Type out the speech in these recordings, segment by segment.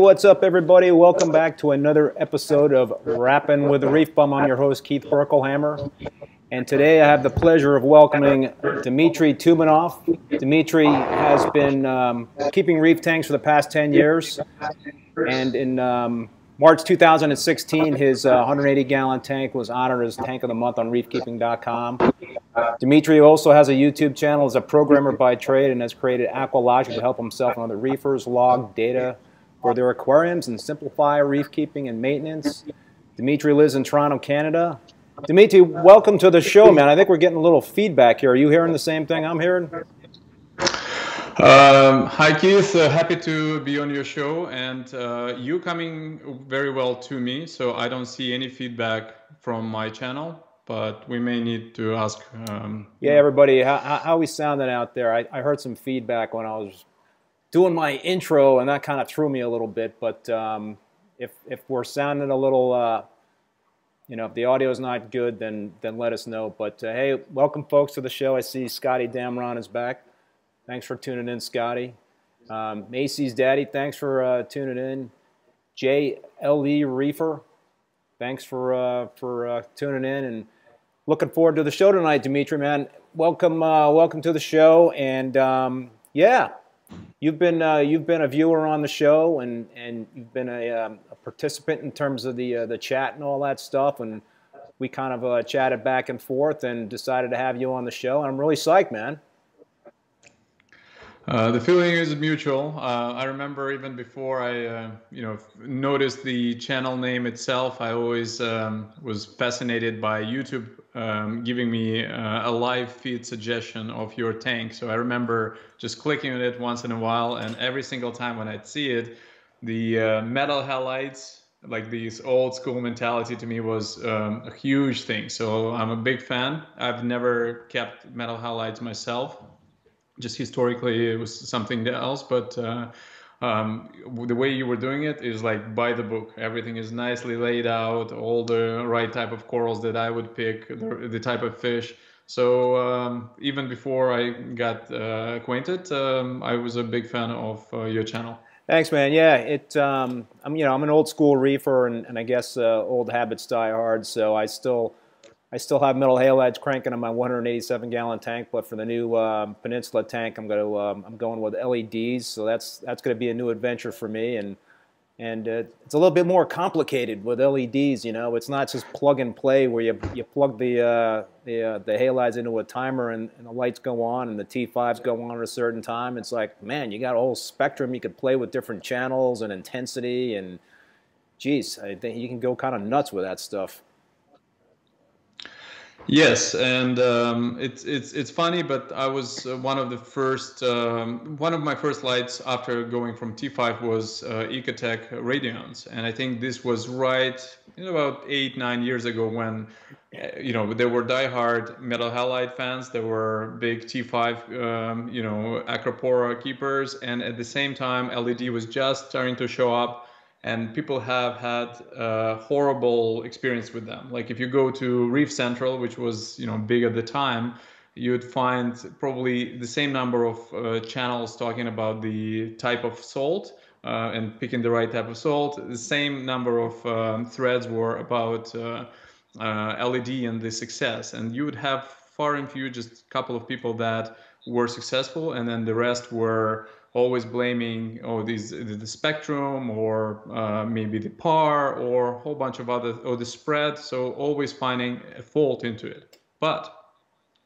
what's up, everybody? Welcome back to another episode of Rapping with the Reef Bum. I'm your host, Keith Berkelhammer. And today I have the pleasure of welcoming Dmitry Tumanov. Dmitry has been um, keeping reef tanks for the past 10 years. And in um, March 2016, his 180 uh, gallon tank was honored as Tank of the Month on reefkeeping.com. Dmitry also has a YouTube channel as a programmer by trade and has created Aqualogic to help himself and other reefers log data for their aquariums and simplify reef keeping and maintenance. Dmitry lives in Toronto, Canada. Dmitry, welcome to the show, man. I think we're getting a little feedback here. Are you hearing the same thing I'm hearing? Um, hi, Keith. Uh, happy to be on your show, and uh, you coming very well to me. So I don't see any feedback from my channel, but we may need to ask. Um, yeah, everybody, how, how we sounding out there? I, I heard some feedback when I was doing my intro, and that kind of threw me a little bit. But um, if if we're sounding a little, uh, you know, if the audio is not good, then then let us know. But uh, hey, welcome folks to the show. I see Scotty Damron is back. Thanks for tuning in, Scotty. Um, Macy's Daddy, thanks for uh, tuning in. JLE Reefer, thanks for uh, for uh, tuning in and looking forward to the show tonight, Dimitri. Man, welcome uh, welcome to the show. And um, yeah, you've been uh, you've been a viewer on the show and and you've been a, um, a participant in terms of the uh, the chat and all that stuff. And we kind of chatted back and forth and decided to have you on the show. And I'm really psyched, man. Uh, the feeling is mutual. Uh, I remember even before I, uh, you know, noticed the channel name itself. I always um, was fascinated by YouTube um, giving me uh, a live feed suggestion of your tank. So I remember just clicking on it once in a while, and every single time when I'd see it, the uh, metal halides, like this old school mentality, to me was um, a huge thing. So I'm a big fan. I've never kept metal halides myself just historically it was something else but uh, um, the way you were doing it is like by the book everything is nicely laid out all the right type of corals that i would pick the, the type of fish so um, even before i got uh, acquainted um, i was a big fan of uh, your channel Thanks, man. Yeah, it. Um, I'm, you know, I'm an old school reefer, and, and I guess uh, old habits die hard. So I still I still have metal halides cranking on my 187 gallon tank, but for the new um, Peninsula tank, I'm going to um, I'm going with LEDs. So that's that's going to be a new adventure for me, and and uh, it's a little bit more complicated with LEDs. You know, it's not just plug and play where you you plug the uh, the uh, the halides into a timer and, and the lights go on and the T5s go on at a certain time. It's like man, you got a whole spectrum. You could play with different channels and intensity, and geez, I think you can go kind of nuts with that stuff. Yes, and um, it's it's it's funny, but I was uh, one of the first um, one of my first lights after going from T5 was uh, Ecotech Radion, and I think this was right you know, about eight nine years ago when uh, you know there were diehard metal halide fans, there were big T5 um, you know Acropora keepers, and at the same time LED was just starting to show up and people have had a horrible experience with them. Like if you go to Reef Central, which was you know big at the time, you'd find probably the same number of uh, channels talking about the type of salt uh, and picking the right type of salt. The same number of um, threads were about uh, uh LED and the success, and you would have far and few, just a couple of people that were successful, and then the rest were always blaming oh these the spectrum or uh, maybe the par or a whole bunch of other or the spread so always finding a fault into it but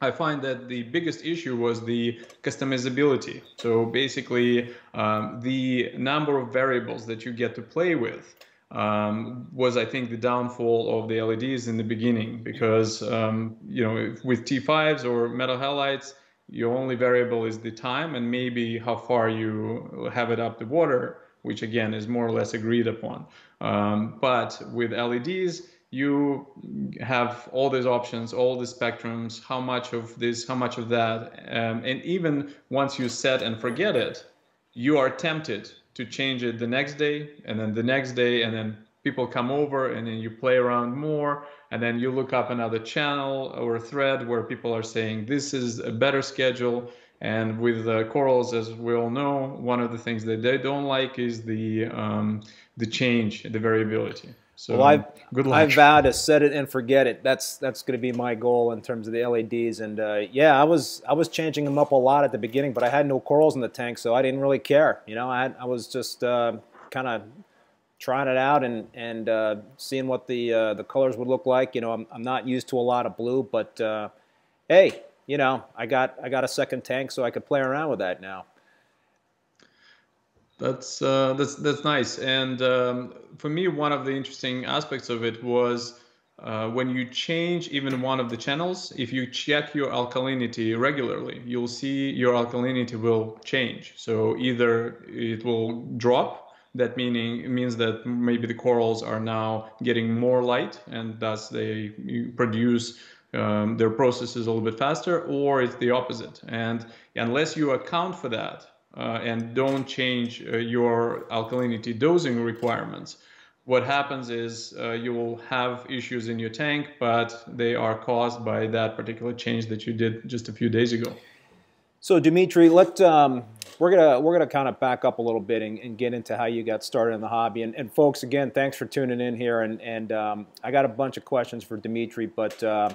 I find that the biggest issue was the customizability. So basically, um, the number of variables that you get to play with um, was, I think, the downfall of the LEDs in the beginning because, um, you know, with T5s or metal halides, your only variable is the time and maybe how far you have it up the water, which again is more or less agreed upon. Um, but with LEDs, you have all these options, all the spectrums, how much of this, how much of that. Um, and even once you set and forget it, you are tempted to change it the next day and then the next day and then people come over and then you play around more and then you look up another channel or thread where people are saying this is a better schedule And with uh, corals, as we all know, one of the things that they don't like is the um, the change, the variability. So well, I've, good luck. I vow to set it and forget it. That's that's going to be my goal in terms of the LEDs. And uh, yeah, I was I was changing them up a lot at the beginning, but I had no corals in the tank, so I didn't really care. You know, I had, I was just uh, kind of trying it out and and uh, seeing what the uh, the colors would look like. You know, I'm I'm not used to a lot of blue, but uh, hey, you know, I got I got a second tank, so I could play around with that now. That's uh, that's that's nice. And um, for me, one of the interesting aspects of it was uh, when you change even one of the channels. If you check your alkalinity regularly, you'll see your alkalinity will change. So either it will drop. That meaning means that maybe the corals are now getting more light, and thus they produce um, their processes a little bit faster, or it's the opposite. And unless you account for that, uh, and don't change uh, your alkalinity dosing requirements, what happens is uh, you will have issues in your tank, but they are caused by that particular change that you did just a few days ago. So Dimitri, let um, we're gonna we're gonna kind of back up a little bit and, and, get into how you got started in the hobby. And, and folks, again, thanks for tuning in here. And and um, I got a bunch of questions for Dimitri, but uh,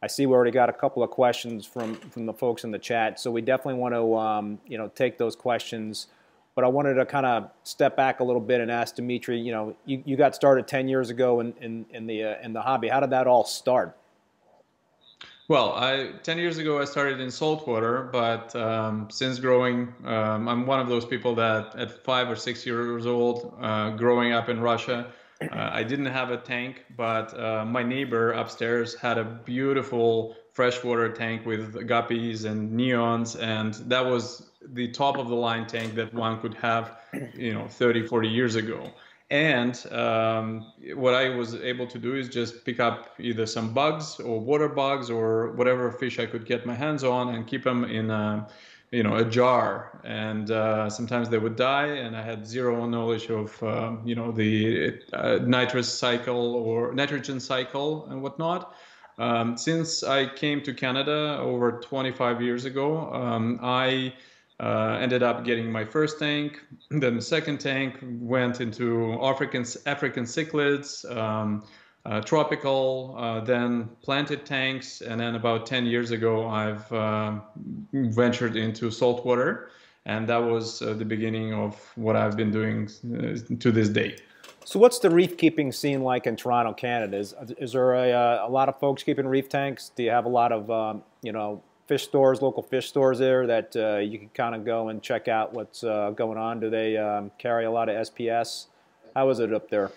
I see we already got a couple of questions from, from the folks in the chat, so we definitely want to um, you know take those questions. But I wanted to kind of step back a little bit and ask Dimitri. You know, you, you got started 10 years ago in in, in the uh, in the hobby. How did that all start? Well, I, 10 years ago, I started in saltwater, but um, since growing, um, I'm one of those people that at five or six years old, uh, growing up in Russia, uh, I didn't have a tank, but uh, my neighbor upstairs had a beautiful freshwater tank with guppies and neons, and that was the top of the line tank that one could have, you know, 30, 40 years ago. And um, what I was able to do is just pick up either some bugs or water bugs or whatever fish I could get my hands on and keep them in a, you know a jar. And uh, sometimes they would die and i had zero knowledge of uh, you know the uh, nitrous cycle or nitrogen cycle and whatnot. Um, since i came to canada over 25 years ago um, i uh, ended up getting my first tank then the second tank went into african african cichlids um, uh, tropical, uh, then planted tanks, and then about 10 years ago, I've uh, ventured into saltwater, and that was uh, the beginning of what I've been doing uh, to this day. So, what's the reef keeping scene like in Toronto, Canada? Is, is there a, uh, a lot of folks keeping reef tanks? Do you have a lot of, um, you know, fish stores, local fish stores there that you can kind of go and check out what's going on? Do they um, carry a lot of SPS? How is it up there?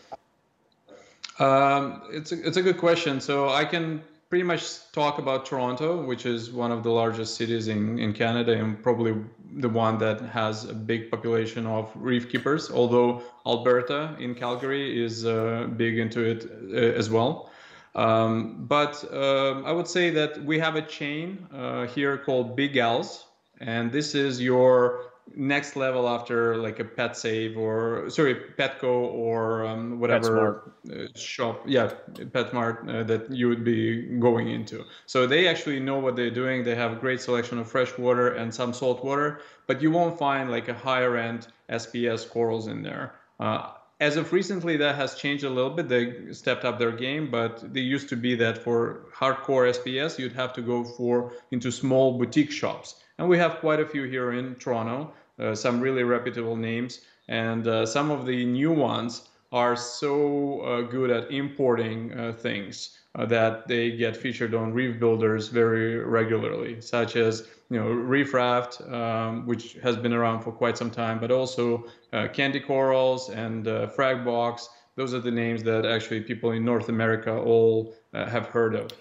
Um, it's a, it's a good question. So I can pretty much talk about Toronto, which is one of the largest cities in, in Canada and probably the one that has a big population of reef keepers, although Alberta in Calgary is uh, big into it uh, as well. Um, but uh, I would say that we have a chain uh, here called Big Al's, and this is your next level after like a pet save or sorry petco or um, whatever uh, shop yeah PetSmart uh, that you would be going into. So they actually know what they're doing. They have a great selection of fresh water and some salt water but you won't find like a higher end sps corals in there. Uh, as of recently that has changed a little bit they stepped up their game but they used to be that for hardcore sps you'd have to go for into small boutique shops and we have quite a few here in Toronto, uh, some really reputable names. And uh, some of the new ones are so uh, good at importing uh, things uh, that they get featured on reef builders very regularly, such as you know Reef Raft, um, which has been around for quite some time, but also uh, Candy Corals and Frag Box. Those are the names that actually people in North America all have heard of.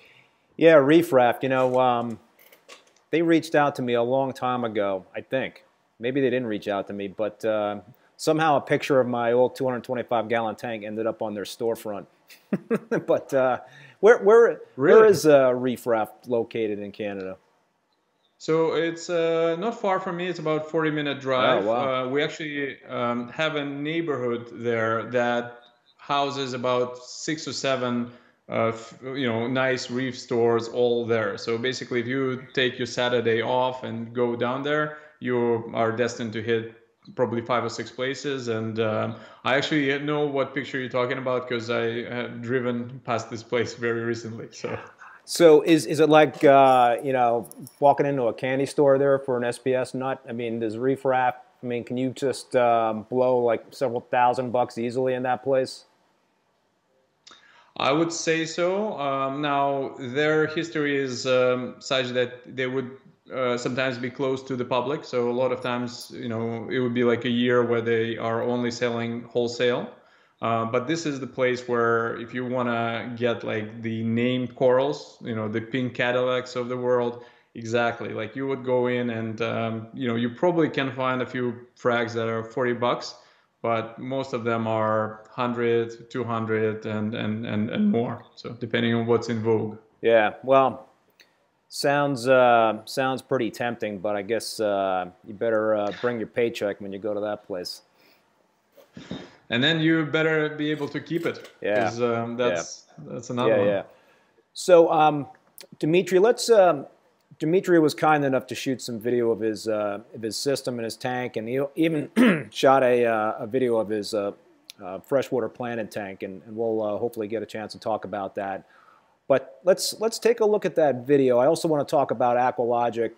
Yeah, Reef Raft. You know, um, they reached out to me a long time ago, I think. Maybe they didn't reach out to me, but uh, somehow a picture of my old 225 gallon tank ended up on their storefront. but uh, where where really? where is uh, Reef Raft located in Canada? So it's uh, not far from me. It's about 40 minute drive. Oh, wow. uh, we actually um, have a neighborhood there that houses about six or seven uh, you know, nice reef stores all there. So basically, if you take your Saturday off and go down there, you are destined to hit probably five or six places. And um, I actually know what picture you're talking about because I have driven past this place very recently. So. So is is it like uh, you know walking into a candy store there for an SPS nut? I mean, does Reef Raft? I mean, can you just um, blow like several thousand bucks easily in that place? I would say so. Um, now, their history is um, such that they would uh, sometimes be closed to the public. So a lot of times, you know, it would be like a year where they are only selling wholesale. Uh, but this is the place where if you want to get like the named corals, you know, the pink Cadillacs of the world, exactly. Like you would go in and, um, you know, you probably can find a few frags that are 40 bucks but most of them are 100 200 and, and, and, and more so depending on what's in vogue yeah well sounds uh, sounds pretty tempting but i guess uh, you better uh, bring your paycheck when you go to that place and then you better be able to keep it yeah um, that's yeah. that's another yeah, one yeah so um, dimitri let's um, Dimitri was kind enough to shoot some video of his uh, of his system and his tank, and he even shot a, uh, a video of his uh, uh freshwater planted tank, and, and we'll uh, hopefully get a chance to talk about that. But let's let's take a look at that video. I also want to talk about Aqualogic,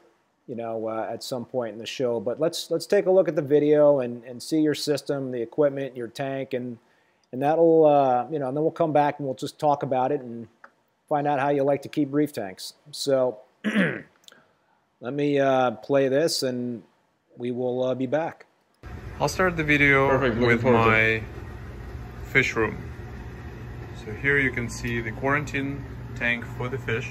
you know, uh, at some point in the show. But let's let's take a look at the video and, and see your system, the equipment, your tank, and and that'll you know, and then we'll come back and we'll just talk about it and find out how you like to keep reef tanks. So. Let me uh, play this and we will uh, be back. I'll start the video Perfect. with my fish room. So here you can see the quarantine tank for the fish.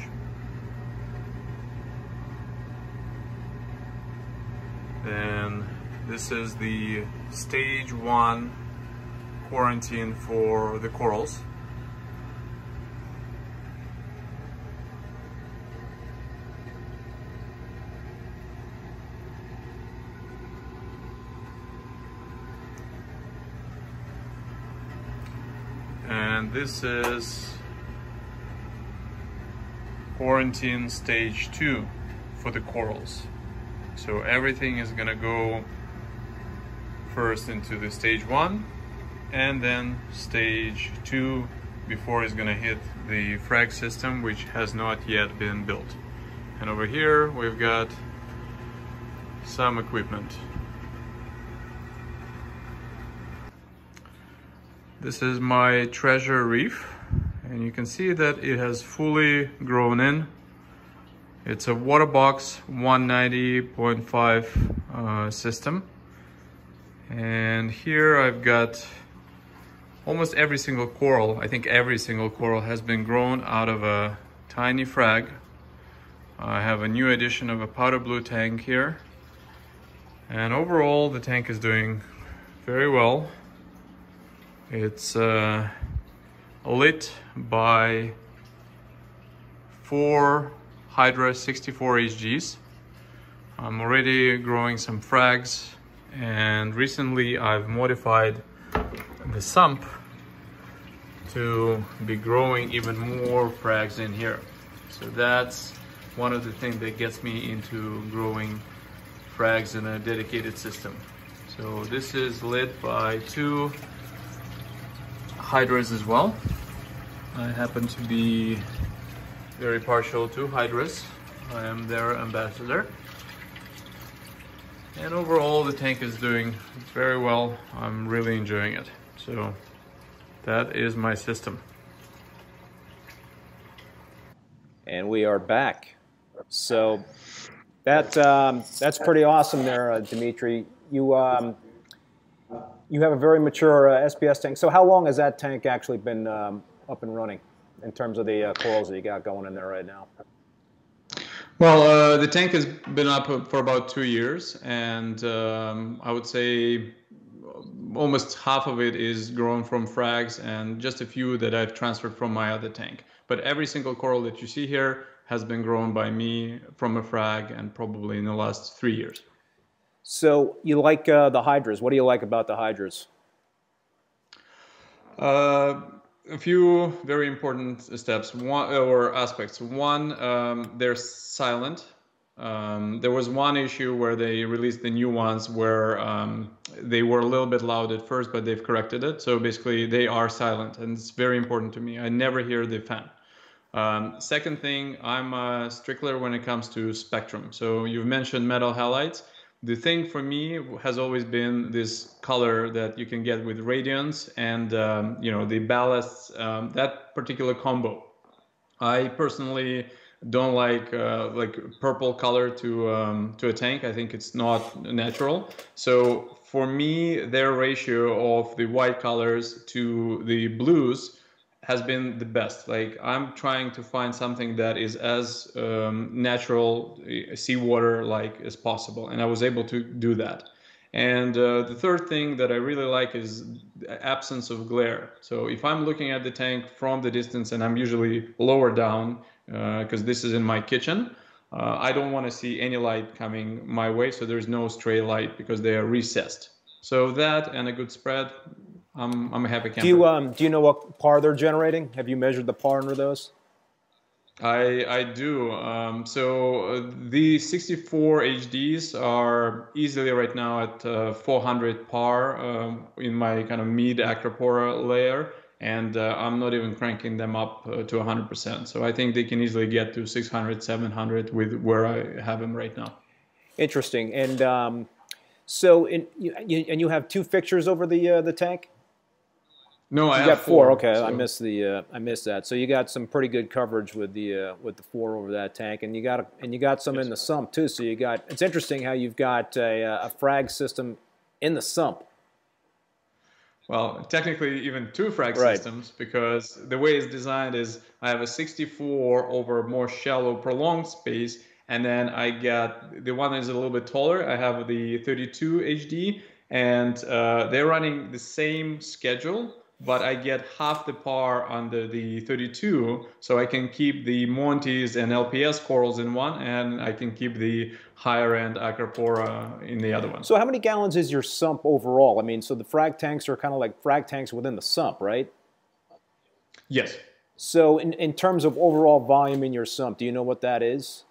And this is the stage one quarantine for the corals. and this is quarantine stage two for the corals. So everything is gonna go first into the stage one and then stage two before it's gonna hit the frag system which has not yet been built. And over here we've got some equipment. This is my treasure reef and you can see that it has fully grown in. It's a Waterbox 190.5 uh, system. And here I've got almost every single coral, I think every single coral has been grown out of a tiny frag. I have a new edition of a powder blue tank here. And overall the tank is doing very well. It's uh, lit by four Hydra 64 HDs. I'm already growing some frags and recently I've modified the sump to be growing even more frags in here. So that's one of the things that gets me into growing frags in a dedicated system. So this is lit by two hydras as well. I happen to be very partial to hydras. I am their ambassador. And overall the tank is doing very well. I'm really enjoying it. So that is my system. And we are back. So that um, that's pretty awesome there, uh, Dimitri. You um, you have a very mature uh, SPS tank. So how long has that tank actually been um, up and running in terms of the uh, corals that you got going in there right now? Well, uh, the tank has been up for about two years, and um, I would say almost half of it is grown from frags, and just a few that I've transferred from my other tank. But every single coral that you see here has been grown by me from a frag, and probably in the last three years. So you like uh, the hydras. What do you like about the hydras? Uh, a few very important steps one or aspects. One, um, they're silent. Um, there was one issue where they released the new ones where um, they were a little bit loud at first, but they've corrected it. So basically, they are silent, and it's very important to me. I never hear the fan. Um, second thing, I'm a stickler when it comes to spectrum. So you've mentioned metal halides the thing for me has always been this color that you can get with radiance and um, you know the ballasts um, that particular combo. I personally don't like uh, like purple color to um, to a tank. I think it's not natural. So for me their ratio of the white colors to the blues has been the best. Like I'm trying to find something that is as um, natural uh, seawater like as possible, and I was able to do that. And uh, the third thing that I really like is absence of glare. So if I'm looking at the tank from the distance, and I'm usually lower down because uh, this is in my kitchen, uh, I don't want to see any light coming my way. So there's no stray light because they are recessed. So that and a good spread, I'm, I'm a happy camper. Do you um do you know what par they're generating? Have you measured the par under those? I I do. Um, so uh, the 64 HDs are easily right now at uh, 400 par um, in my kind of mid Acropora layer, and uh, I'm not even cranking them up uh, to 100%. So I think they can easily get to 600, 700 with where I have them right now. Interesting. And um, so in you, and you have two fixtures over the uh, the tank. No, I you got four. four okay, so. I missed the uh, I missed that. So you got some pretty good coverage with the uh, with the four over that tank, and you got a, and you got some yes. in the sump too. So you got it's interesting how you've got a, a frag system in the sump. Well, technically, even two frag right. systems because the way it's designed is I have a 64 over more shallow prolonged space, and then I got the one that is a little bit taller. I have the 32 HD, and uh, they're running the same schedule but I get half the par under the 32, so I can keep the Montes and LPS corals in one, and I can keep the higher end Acropora in the other one. So how many gallons is your sump overall? I mean, so the frag tanks are kind of like frag tanks within the sump, right? Yes. So in, in terms of overall volume in your sump, do you know what that is?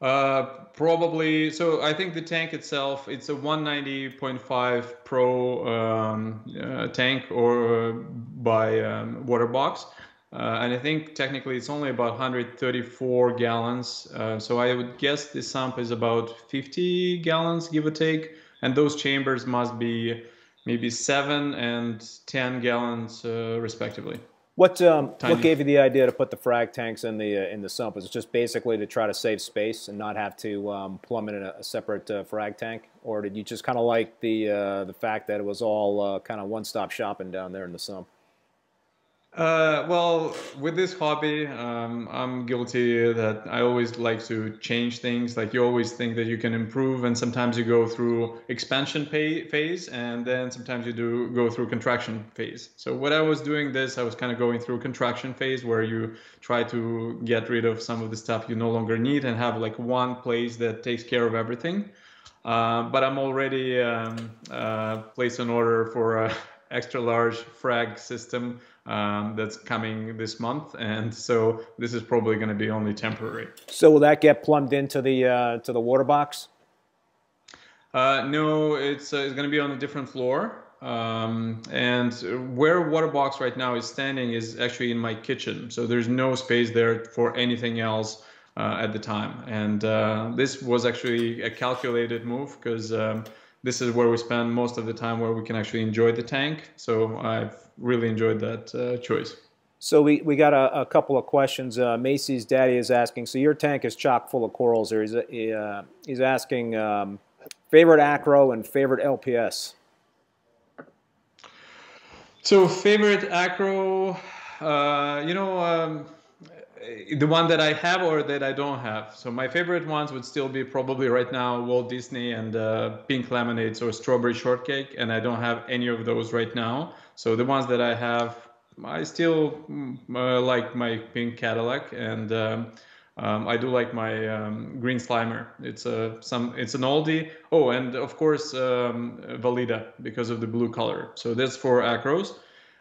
Uh, probably. So I think the tank itself, it's a 190.5 Pro um, uh, tank or uh, by um, Waterbox. Uh, and I think technically it's only about 134 gallons. Uh, so I would guess the sump is about 50 gallons, give or take. And those chambers must be maybe 7 and 10 gallons uh, respectively. What um, what gave you the idea to put the frag tanks in the uh, in the sump? Was it just basically to try to save space and not have to um, plumb in a, a separate uh, frag tank, or did you just kind of like the uh, the fact that it was all uh, kind of one stop shopping down there in the sump? Uh, well, with this hobby, um, I'm guilty that I always like to change things. Like you always think that you can improve, and sometimes you go through expansion pay- phase, and then sometimes you do go through contraction phase. So what I was doing this, I was kind of going through contraction phase where you try to get rid of some of the stuff you no longer need and have like one place that takes care of everything. Uh, but I'm already um, uh, placed an order for a extra large frag system um, that's coming this month, and so this is probably going to be only temporary. So will that get plumbed into the uh, to the water box? Uh, no, it's uh, it's going to be on a different floor. Um, and where water box right now is standing is actually in my kitchen, so there's no space there for anything else uh, at the time. And uh, this was actually a calculated move because um, this is where we spend most of the time where we can actually enjoy the tank. So I've really enjoyed that uh, choice. So we, we got a, a couple of questions. Uh, Macy's daddy is asking, so your tank is chock full of corals here. He's, uh, he's asking um, favorite acro and favorite LPS. So favorite acro, uh, you know, um, the one that I have or that I don't have. So my favorite ones would still be probably right now Walt Disney and uh, Pink Lemonades or Strawberry Shortcake, and I don't have any of those right now. So the ones that I have, I still mm, uh, like my Pink Cadillac, and um, um, I do like my um, Green Slimer. It's a some it's an oldie. Oh, and of course um, Valida because of the blue color. So that's for acros.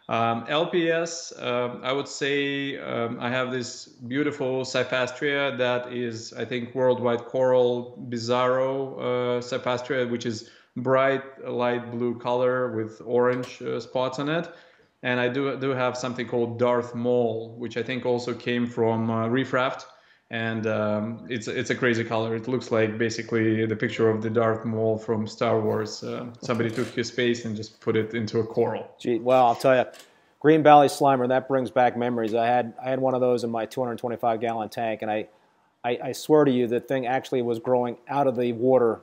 Um, LPS, um, I would say um, I have this beautiful Cyphastrea that is, I think, worldwide coral bizarro uh, Cyphastrea, which is bright light blue color with orange uh, spots on it. And I do do have something called Darth Maul, which I think also came from uh, and um, it's it's a crazy color. It looks like basically the picture of the Darth Maul from Star Wars. Uh, somebody took his face and just put it into a coral. Gee, well, I'll tell you, Green Valley Slimer that brings back memories. I had I had one of those in my 225 gallon tank, and I, I, I swear to you, the thing actually was growing out of the water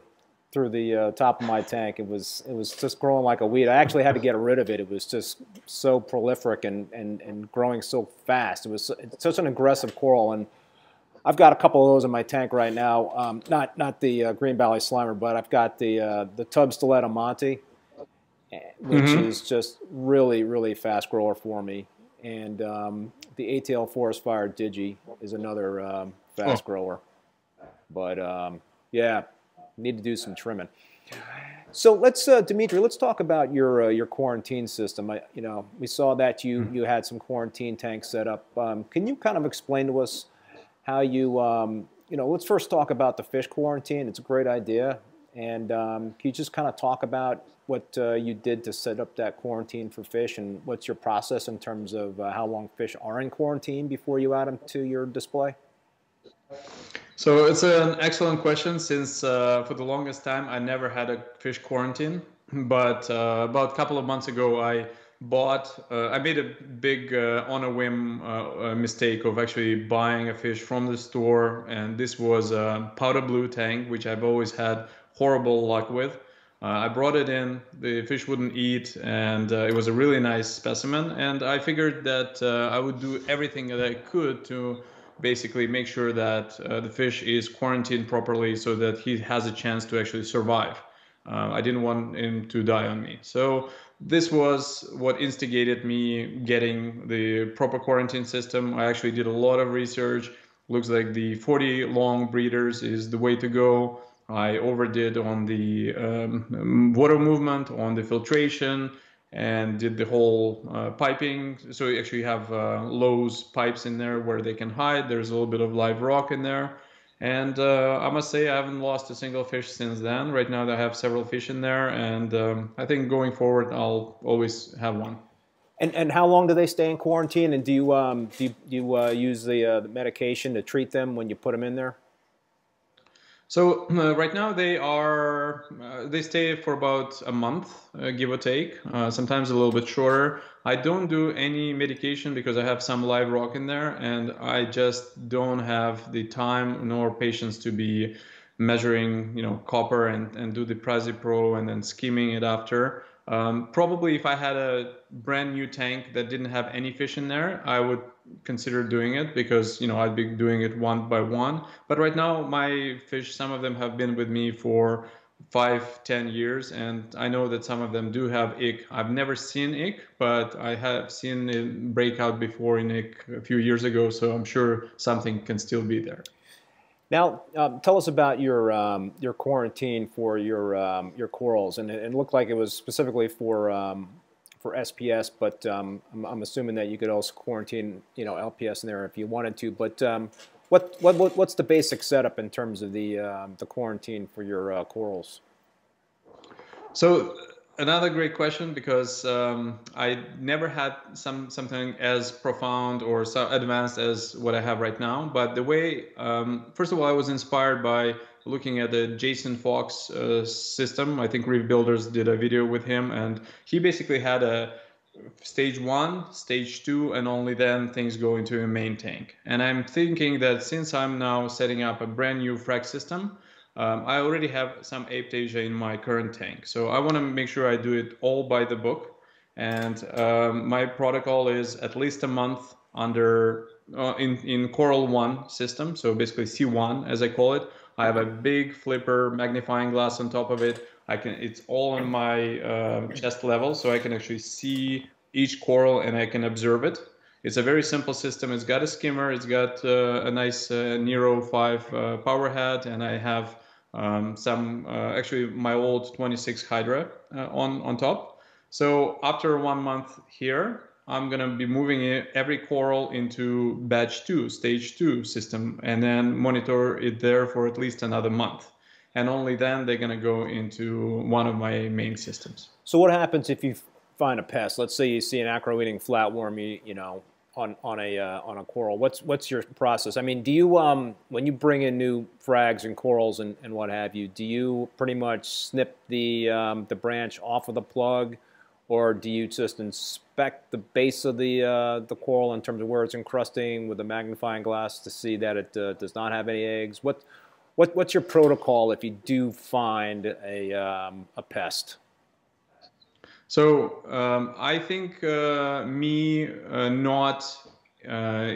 through the uh, top of my tank. It was it was just growing like a weed. I actually had to get rid of it. It was just so prolific and and, and growing so fast. It was such an aggressive coral and I've got a couple of those in my tank right now. Um, not not the uh, Green Valley Slimer, but I've got the uh, the Tub Stiletto Monty, eh, which mm-hmm. is just really really fast grower for me. And um, the ATL Forest Fire Digi is another um, fast oh. grower. But um, yeah, need to do some trimming. So let's, uh, Dimitri, let's talk about your uh, your quarantine system. I, you know, we saw that you mm-hmm. you had some quarantine tanks set up. Um, can you kind of explain to us how you, um, you know, let's first talk about the fish quarantine. It's a great idea. And um, can you just kind of talk about what uh, you did to set up that quarantine for fish and what's your process in terms of uh, how long fish are in quarantine before you add them to your display? So it's an excellent question since uh, for the longest time I never had a fish quarantine. But uh, about a couple of months ago, I bought uh, i made a big uh, on a whim uh, mistake of actually buying a fish from the store and this was a powder blue tank which i've always had horrible luck with. Uh, i brought it in the fish wouldn't eat and uh, it was a really nice specimen and i figured that uh, i would do everything that i could to basically make sure that the fish is quarantined properly so that he has a chance to actually survive. I didn't want him to die on me. So this was what instigated me getting the proper quarantine system. I actually did a lot of research. Looks like the 40 long breeders is the way to go. I overdid on the um, water movement, on the filtration, and did the whole uh, piping. So you actually have uh, Lowe's pipes in there where they can hide. There's a little bit of live rock in there. And uh, I must say, I haven't lost a single fish since then. Right now, I have several fish in there, and um, I think going forward, I'll always have one. And and how long do they stay in quarantine? And do you um, do you, do you uh, use the, uh, the medication to treat them when you put them in there? So uh, right now they are uh, they stay for about a month, uh, give or take. Uh, sometimes a little bit shorter. I don't do any medication because I have some live rock in there, and I just don't have the time nor patience to be measuring, you know, copper and and do the Prazipro and then skimming it after. Um, probably if I had a brand new tank that didn't have any fish in there, I would consider doing it because you know I'd be doing it one by one. But right now, my fish, some of them have been with me for five, ten years, and I know that some of them do have ick. I've never seen ick, but I have seen it break out before in ick a few years ago, so I'm sure something can still be there. Now, um, tell us about your um, your quarantine for your um, your corals, and it, it, looked like it was specifically for um, for SPS, but um, I'm, I'm, assuming that you could also quarantine, you know, LPS in there if you wanted to. But um, what, what what's the basic setup in terms of the the quarantine for your uh, corals? So another great question because um, I never had some something as profound or so advanced as what I have right now. But the way, um, first of all, I was inspired by looking at the Jason Fox uh, system. I think Reef Builders did a video with him, and he basically had a stage one, stage two, and only then things go into a main tank. And I'm thinking that since I'm now setting up a brand new frag system, um, I already have some Aiptasia in my current tank. So I want to make sure I do it all by the book. And um, my protocol is at least a month under uh, in, in Coral 1 system. So basically C1 as I call it. I have a big flipper magnifying glass on top of it. I can it's all on my uh, chest level so I can actually see each coral and I can observe it. It's a very simple system. It's got a skimmer, it's got uh, a nice uh, Nero 5 uh, power head, and I have um, some uh, actually my old 26 Hydra uh, on on top. So after one month here, I'm to be moving every coral into batch two, stage two system, and then monitor it there for at least another month. And only then they're to go into one of my main systems. So what happens if you find a pest? Let's say you see an acro-eating flatworm, you, you know, on, on a uh, on a coral. What's what's your process? I mean, do you um when you bring in new frags and corals and, and what have you, do you pretty much snip the um, the branch off of the plug? or do you just inspect the base of the uh, the coral in terms of where it's encrusting with a magnifying glass to see that it uh, does not have any eggs? What, what what's your protocol if you do find a um, a pest? So um, I think uh, me uh, not uh,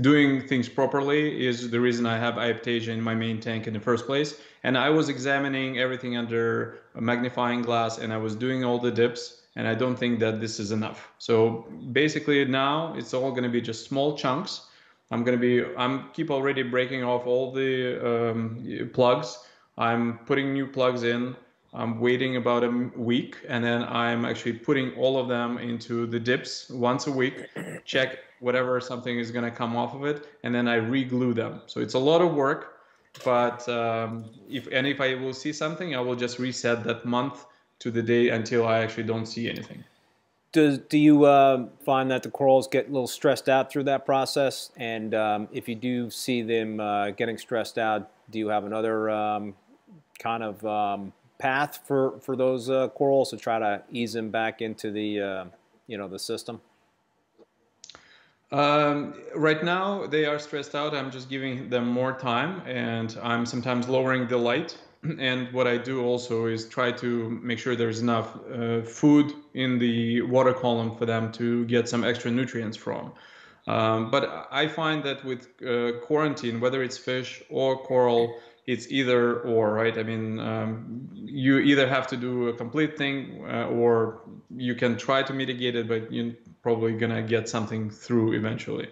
doing things properly is the reason I have Aiptasia in my main tank in the first place. And I was examining everything under a magnifying glass, and I was doing all the dips and I don't think that this is enough. So basically now it's all going to be just small chunks. I'm going to be I'm keep already breaking off all the um, plugs. I'm putting new plugs in. I'm waiting about a week and then I'm actually putting all of them into the dips once a week. Check whatever something is going to come off of it and then I re-glue them. So it's a lot of work, but um, if and if I will see something, I will just reset that month to the day until I actually don't see anything. Does do you uh, find that the corals get a little stressed out through that process? And um, if you do see them uh, getting stressed out, do you have another um, kind of um, path for for those uh, corals to try to ease them back into the uh, you know the system? Um, right now, they are stressed out. I'm just giving them more time, and I'm sometimes lowering the light and what I do also is try to make sure there's enough uh, food in the water column for them to get some extra nutrients from. Um, but I find that with uh, quarantine, whether it's fish or coral, it's either or, right? I mean, um, you either have to do a complete thing uh, or you can try to mitigate it, but you're probably going to get something through eventually.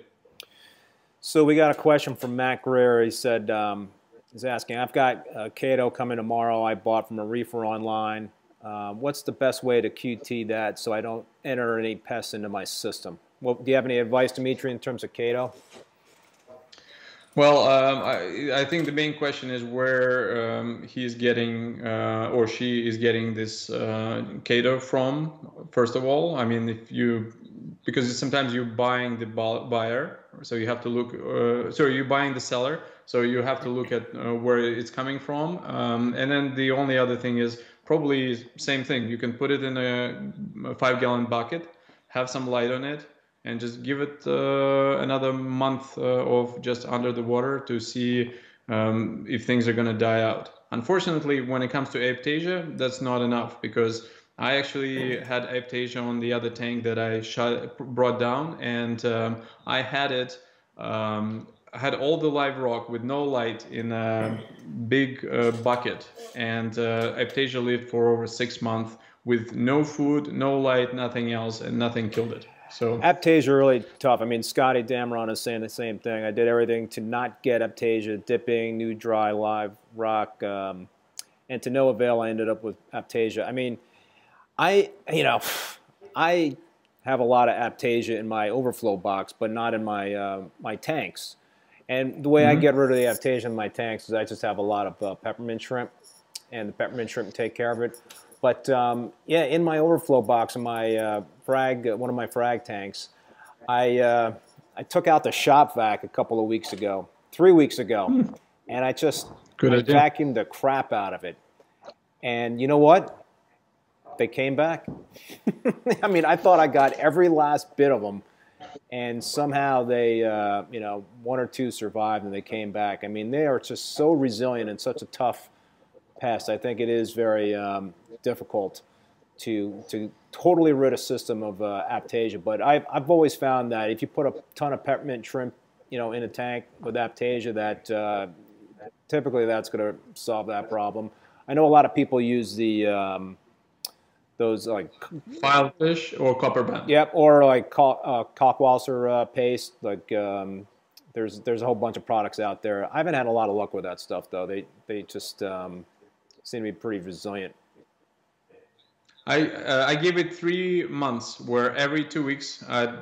So we got a question from Matt Greer. He said, um, is asking, I've got uh, coming tomorrow. I bought from a reefer online. Uh, what's the best way to QT that so I don't enter any pests into my system? Well, do you have any advice, Dimitri, in terms of Chaeto? Well, um, I, I, think the main question is where um, he's getting uh, or she is getting this uh, from. First of all, I mean, if you because sometimes you're buying the buyer, so you have to look. Uh, sorry, you're buying the seller, so you have to look at uh, where it's coming from. Um, and then the only other thing is probably same thing. You can put it in a, a five gallon bucket, have some light on it, and just give it uh, another month uh, of just under the water to see um, if things are going to die out. Unfortunately, when it comes to Aiptasia, that's not enough because I actually had Aiptasia on the other tank that I shot, brought down, and um, I had it um, had all the live rock with no light in a big uh, bucket, and uh, Aiptasia lived for over six months with no food, no light, nothing else, and nothing killed it. So Aiptasia really tough. I mean, Scotty Dameron is saying the same thing. I did everything to not get Aiptasia, dipping, new dry, live rock, um, and to no avail. I ended up with Aiptasia. I mean, I you know, I have a lot of Aiptasia in my overflow box, but not in my uh, my tanks. And the way mm-hmm. I get rid of the Aiptasia in my tanks is I just have a lot of uh, peppermint shrimp, and the peppermint shrimp take care of it. But um, yeah, in my overflow box in my uh, frag, uh, one of my frag tanks, I uh, I took out the shop vac a couple of weeks ago, three weeks ago, hmm. and I just I vacuumed the crap out of it. And you know what? They came back. I mean, I thought I got every last bit of them and somehow they, uh, you know, one or two survived and they came back. I mean, they are just so resilient and such a tough pest. I think it is very um, difficult to to totally rid a system of uh, Aiptasia. But I've I've always found that if you put a ton of peppermint shrimp, you know, in a tank with Aiptasia, that uh, typically that's going to solve that problem. I know a lot of people use the um, those like filefish or copper band. Yep, or like uh, Kalkwasser uh, paste. Like um, there's there's a whole bunch of products out there. I haven't had a lot of luck with that stuff though. They they just um, seem to be pretty resilient. I uh, I gave it three months, where every two weeks I'd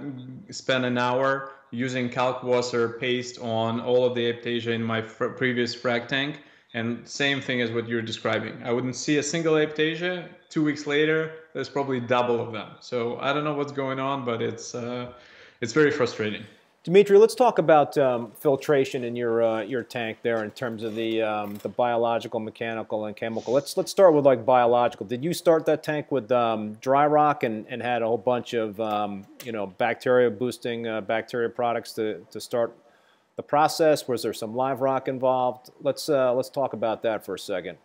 spend an hour using Kalkwasser paste on all of the Aiptasia in my fr- previous frag tank, and same thing as what you're describing. I wouldn't see a single Aiptasia. Two weeks later, there's probably double of them. So I don't know what's going on, but it's uh, it's very frustrating. Dimitri, let's talk about um, filtration in your uh, your tank there in terms of the um, the biological, mechanical, and chemical. Let's let's start with like biological. Did you start that tank with um, dry rock and, and had a whole bunch of um, you know bacteria boosting uh, bacteria products to, to start the process? Was there some live rock involved? Let's uh, let's talk about that for a second.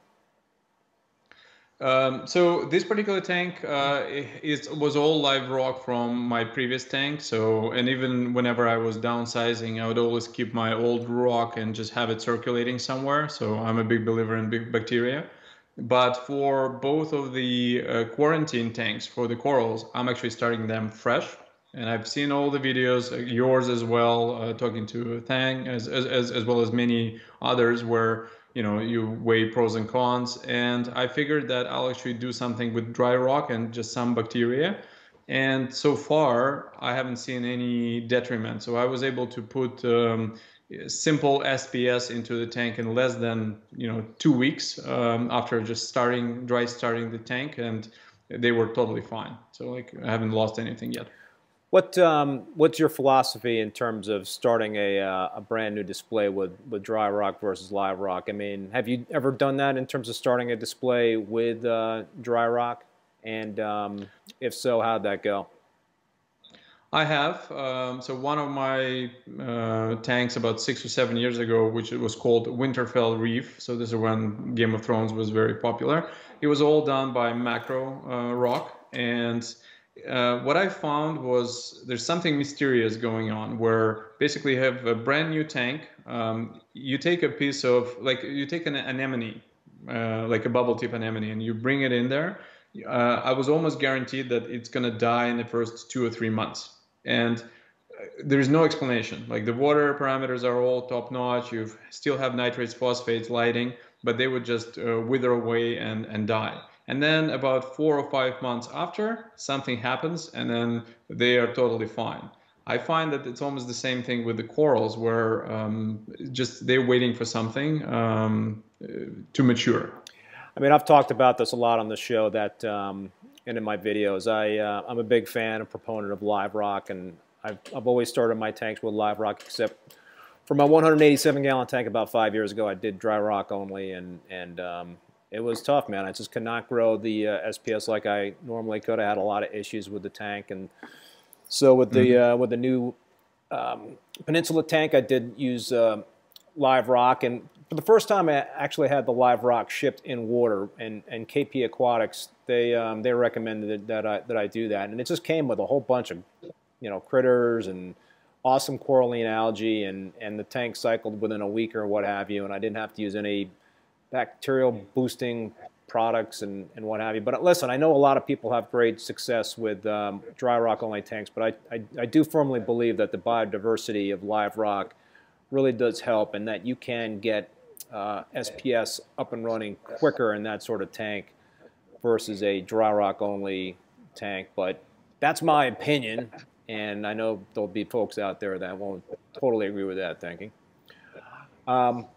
Um, so this particular tank uh, is was all live rock from my previous tank. So and even whenever I was downsizing, I would always keep my old rock and just have it circulating somewhere. So I'm a big believer in big bacteria. But for both of the uh, quarantine tanks for the corals, I'm actually starting them fresh. And I've seen all the videos, uh, yours as well, uh, talking to Thang, as, as, as well as many others, where you know you weigh pros and cons. And i figured that i'll actually do something with dry rock and just some bacteria. And so far i haven't seen any detriment. So i was able to put um, simple sps into the tank in less than you know two weeks um, after just starting dry starting the tank. And they were totally fine. So like i haven't lost anything yet what um, what's your philosophy in terms of starting a, uh, a brand new display with, with dry rock versus live rock? I mean, have you ever done that in terms of starting a display with uh, dry rock? And um, if so, how'd that go? I have. Um, so one of my uh, tanks about six or seven years ago, which was called Winterfell Reef. So this is when Game of Thrones was very popular. It was all done by Marco uh, Rock, and uh, what I found was there's something mysterious going on where basically you have a brand new tank. Um, you take a piece of, like, you take an anemone, uh, like a bubble tip anemone, and you bring it in there. Uh, I was almost guaranteed that it's going to die in the first two or three months. And uh, there's no explanation. Like the water parameters are all top notch. You still have nitrates, phosphates, lighting, but they would just uh, wither away and, and die. And then about four or five months after, something happens and then they are totally fine. I find that it's almost the same thing with the corals, where um, just they're waiting for something um, to mature. I mean, I've talked about this a lot on the show that, um, and in my videos, I uh, I'm a big fan and proponent of live rock, and I've I've always started my tanks with live rock, except for my 187 gallon tank about five years ago, I did dry rock only, and and um, it was tough, man. I just could not grow the uh, SPS like I normally could. I had a lot of issues with the tank, and so with the mm-hmm. uh, with the new um, Peninsula tank, I did use uh, live rock, and for the first time, I actually had the live rock shipped in water. And, and KP Aquatics, they um, they recommended that I that I do that, and it just came with a whole bunch of you know critters and awesome coralline algae, and and the tank cycled within a week or what have you, and I didn't have to use any bacterial boosting products and, and what have you. But listen, I know a lot of people have great success with um, dry rock only tanks, but I, I, I, do firmly believe that the biodiversity of live rock really does help and that you can get uh, SPS up and running quicker in that sort of tank versus a dry rock only tank. But that's my opinion, and I know there'll be folks out there that won't totally agree with that thinking. Um,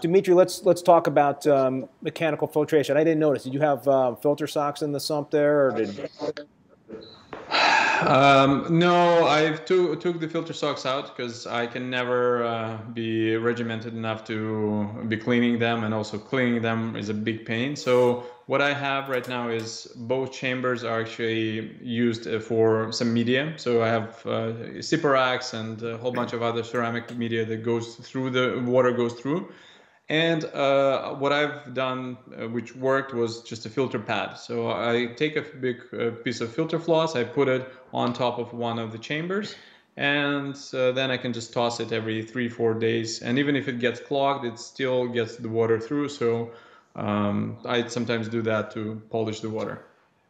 Dimitri, let's let's talk about um, mechanical filtration. I didn't notice. Did you have uh, filter socks in the sump there, or did? Um, no, I took the filter socks out because I can never uh, be regimented enough to be cleaning them, and also cleaning them is a big pain. So what I have right now is both chambers are actually used uh, for some media. So I have uh, and a whole bunch of other ceramic media that goes through the water goes through. And uh, what I've done, uh, which worked, was just a filter pad. So I take a big uh, piece of filter floss, I put it on top of one of the chambers, and uh, then I can just toss it every three, four days. And even if it gets clogged, it still gets the water through. So um, I sometimes do that to polish the water.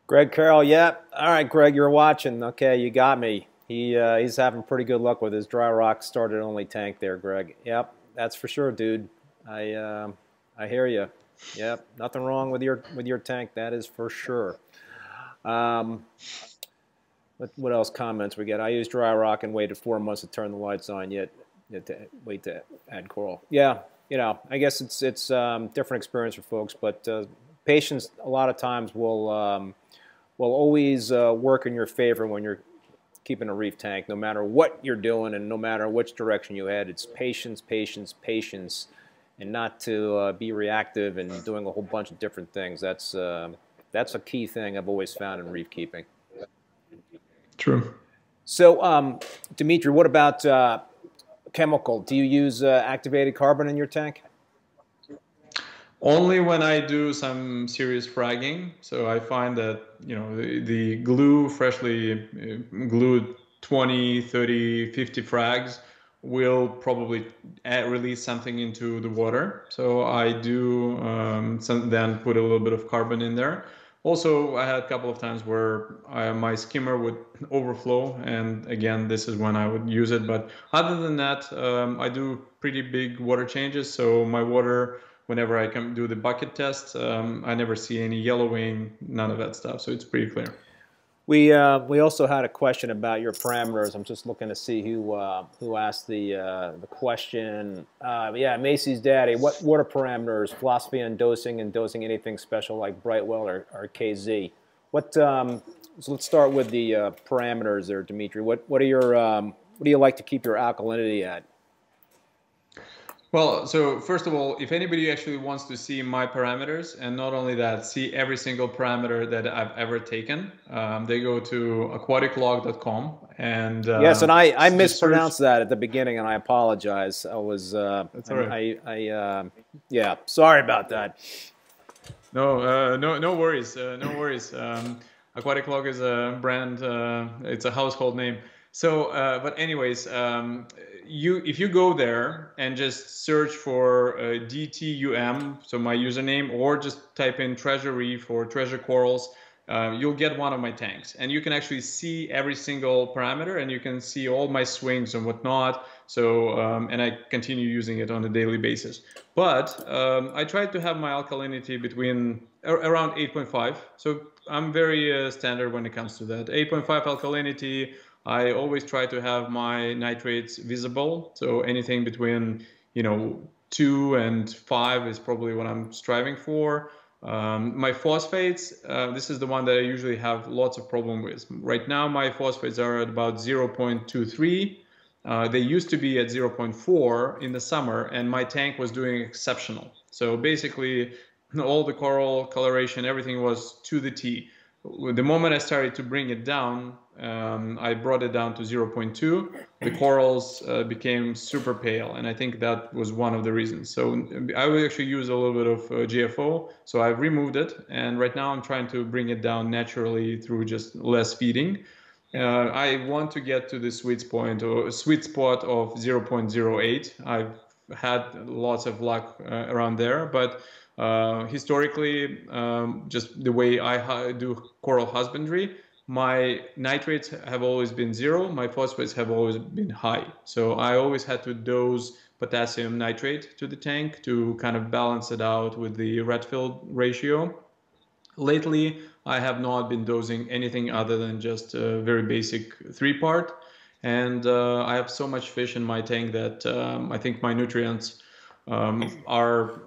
Greg Carroll, yeah. All right, Greg, you're watching. Okay, you got me. He uh, he's having pretty good luck with his dry rock started only tank there, Greg. Yep, that's for sure, dude. I uh, I hear you. Yep. Nothing wrong with your with your tank. That is for sure. Um, what, what else comments we get? I used dry rock and waited four months to turn the lights on. Yet, yet to wait to add coral. Yeah, you know, I guess it's it's um, different experience for folks, but uh, patience a lot of times will um, will always uh, work in your favor when you're keeping a reef tank, no matter what you're doing and no matter which direction you head. It's patience, patience, patience, and not to uh, be reactive and doing a whole bunch of different things. That's uh, that's a key thing I've always found in reef keeping. True. So, um, Dimitri, what about uh, chemical? Do you use uh, activated carbon in your tank? Only when I do some serious fragging. So I find that, you know, the, the glue, freshly uh, glued 20, 30, 50 frags will probably add, release something into the water. So I do um, some, then put a little bit of carbon in there. Also, I had a couple of times where I, my skimmer would overflow, and again, this is when I would use it. But other than that, um, I do pretty big water changes. So my water, whenever I come do the bucket test, um, I never see any yellowing, none of that stuff. So it's pretty clear. We uh, we also had a question about your parameters. I'm just looking to see who uh, who asked the uh, the question. Uh, yeah, Macy's daddy. What water parameters? Philosophy on dosing and dosing anything special like Brightwell or, or KZ. What? Um, so let's start with the uh, parameters there, Dimitri. What what are your um, what do you like to keep your alkalinity at? Well, so first of all, if anybody actually wants to see my parameters, and not only that, see every single parameter that I've ever taken, um, they go to aquaticlog.com. And uh, yes, and I, I mispronounced search. that at the beginning, and I apologize. I was uh, That's all right. I, I uh, yeah, sorry about that. No, uh, no, no worries, uh, no worries. Um, Aquatic Log is a brand; uh, it's a household name. So, uh, but anyways, um, you if you go there and just search for uh, DTUM, so my username, or just type in treasury for treasure corals, uh, you'll get one of my tanks, and you can actually see every single parameter, and you can see all my swings and whatnot. So, um, and I continue using it on a daily basis. But um, I try to have my alkalinity between around 8.5. So I'm very uh, standard when it comes to that. 8.5 alkalinity I always try to have my nitrates visible. So anything between, you know, two and five is probably what I'm striving for. Um, my phosphates, uh, this is the one that I usually have lots of problem with. Right now, my phosphates are at about 0.23. Uh, they used to be at 0.4 in the summer, and my tank was doing exceptional. So basically, all the coral coloration, everything was to the T. The moment I started to bring it down, um, I brought it down to 0.2. The corals uh, became super pale, and I think that was one of the reasons. So I will actually use a little bit of uh, GFO. So I've removed it, and right now I'm trying to bring it down naturally through just less feeding. Uh, I want to get to the sweet point or sweet spot of 0.08. I've had lots of luck uh, around there, but historically, um, just the way I do coral husbandry, my nitrates have always been zero, my phosphates have always been high. So I always had to dose potassium nitrate to the tank to kind of balance it out with the red Redfield ratio. Lately, I have not been dosing anything other than just a very basic three part. And uh, I have so much fish in my tank that um, I think my nutrients um, are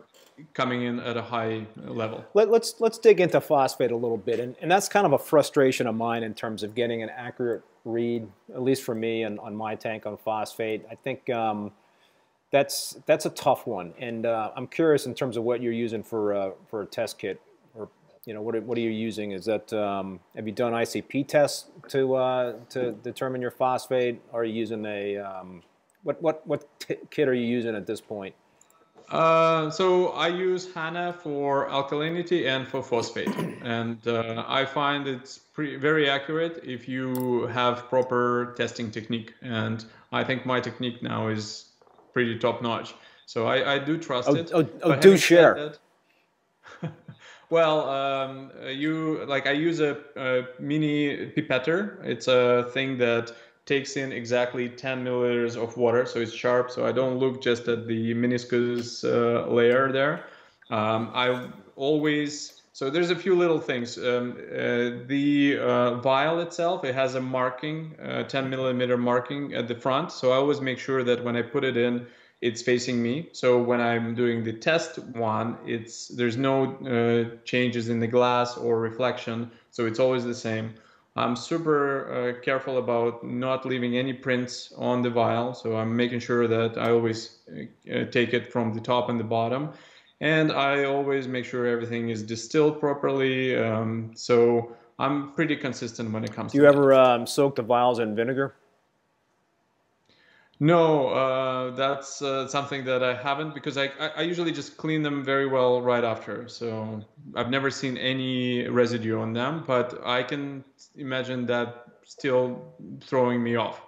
coming in at a high level. Let, us let's, let's dig into phosphate a little bit, and, and that's kind of a frustration of mine in terms of getting an accurate read, at least for me, on, on my tank on phosphate. I think um, that's that's a tough one, and uh, I'm curious in terms of what you're using for uh, for a test kit, or you know what are, what are you using? Is that um, have you done ICP tests to uh, to determine your phosphate? Are you using a um, what what what kit are you using at this point? Uh, so I use Hanna for alkalinity and for phosphate, and uh, I find it's pretty, very accurate if you have proper testing technique. And I think my technique now is pretty top notch. So I, I do trust oh, it. Oh, oh do share. That, well, um, you like I use a, a mini pipetter. It's a thing that takes in exactly 10 milliliters of water, so it's sharp. So I don't look just at the meniscus uh, layer there. Um, I always so there's a few little things. Um, uh, the uh, vial itself, it has a marking, uh, 10 millimeter marking at the front. So I always make sure that when I put it in, it's facing me. So when I'm doing the test one, it's there's no uh, changes in the glass or reflection. So it's always the same. I'm super uh, careful about not leaving any prints on the vial. So I'm making sure that I always uh, take it from the top and the bottom and I always make sure everything is distilled properly. Um, so I'm pretty consistent when it comes. To Do you ever um, soak the vials in vinegar? No, uh, that's uh, something that I haven't because I, I usually just clean them very well right after. So I've never seen any residue on them, but I can imagine that still throwing me off.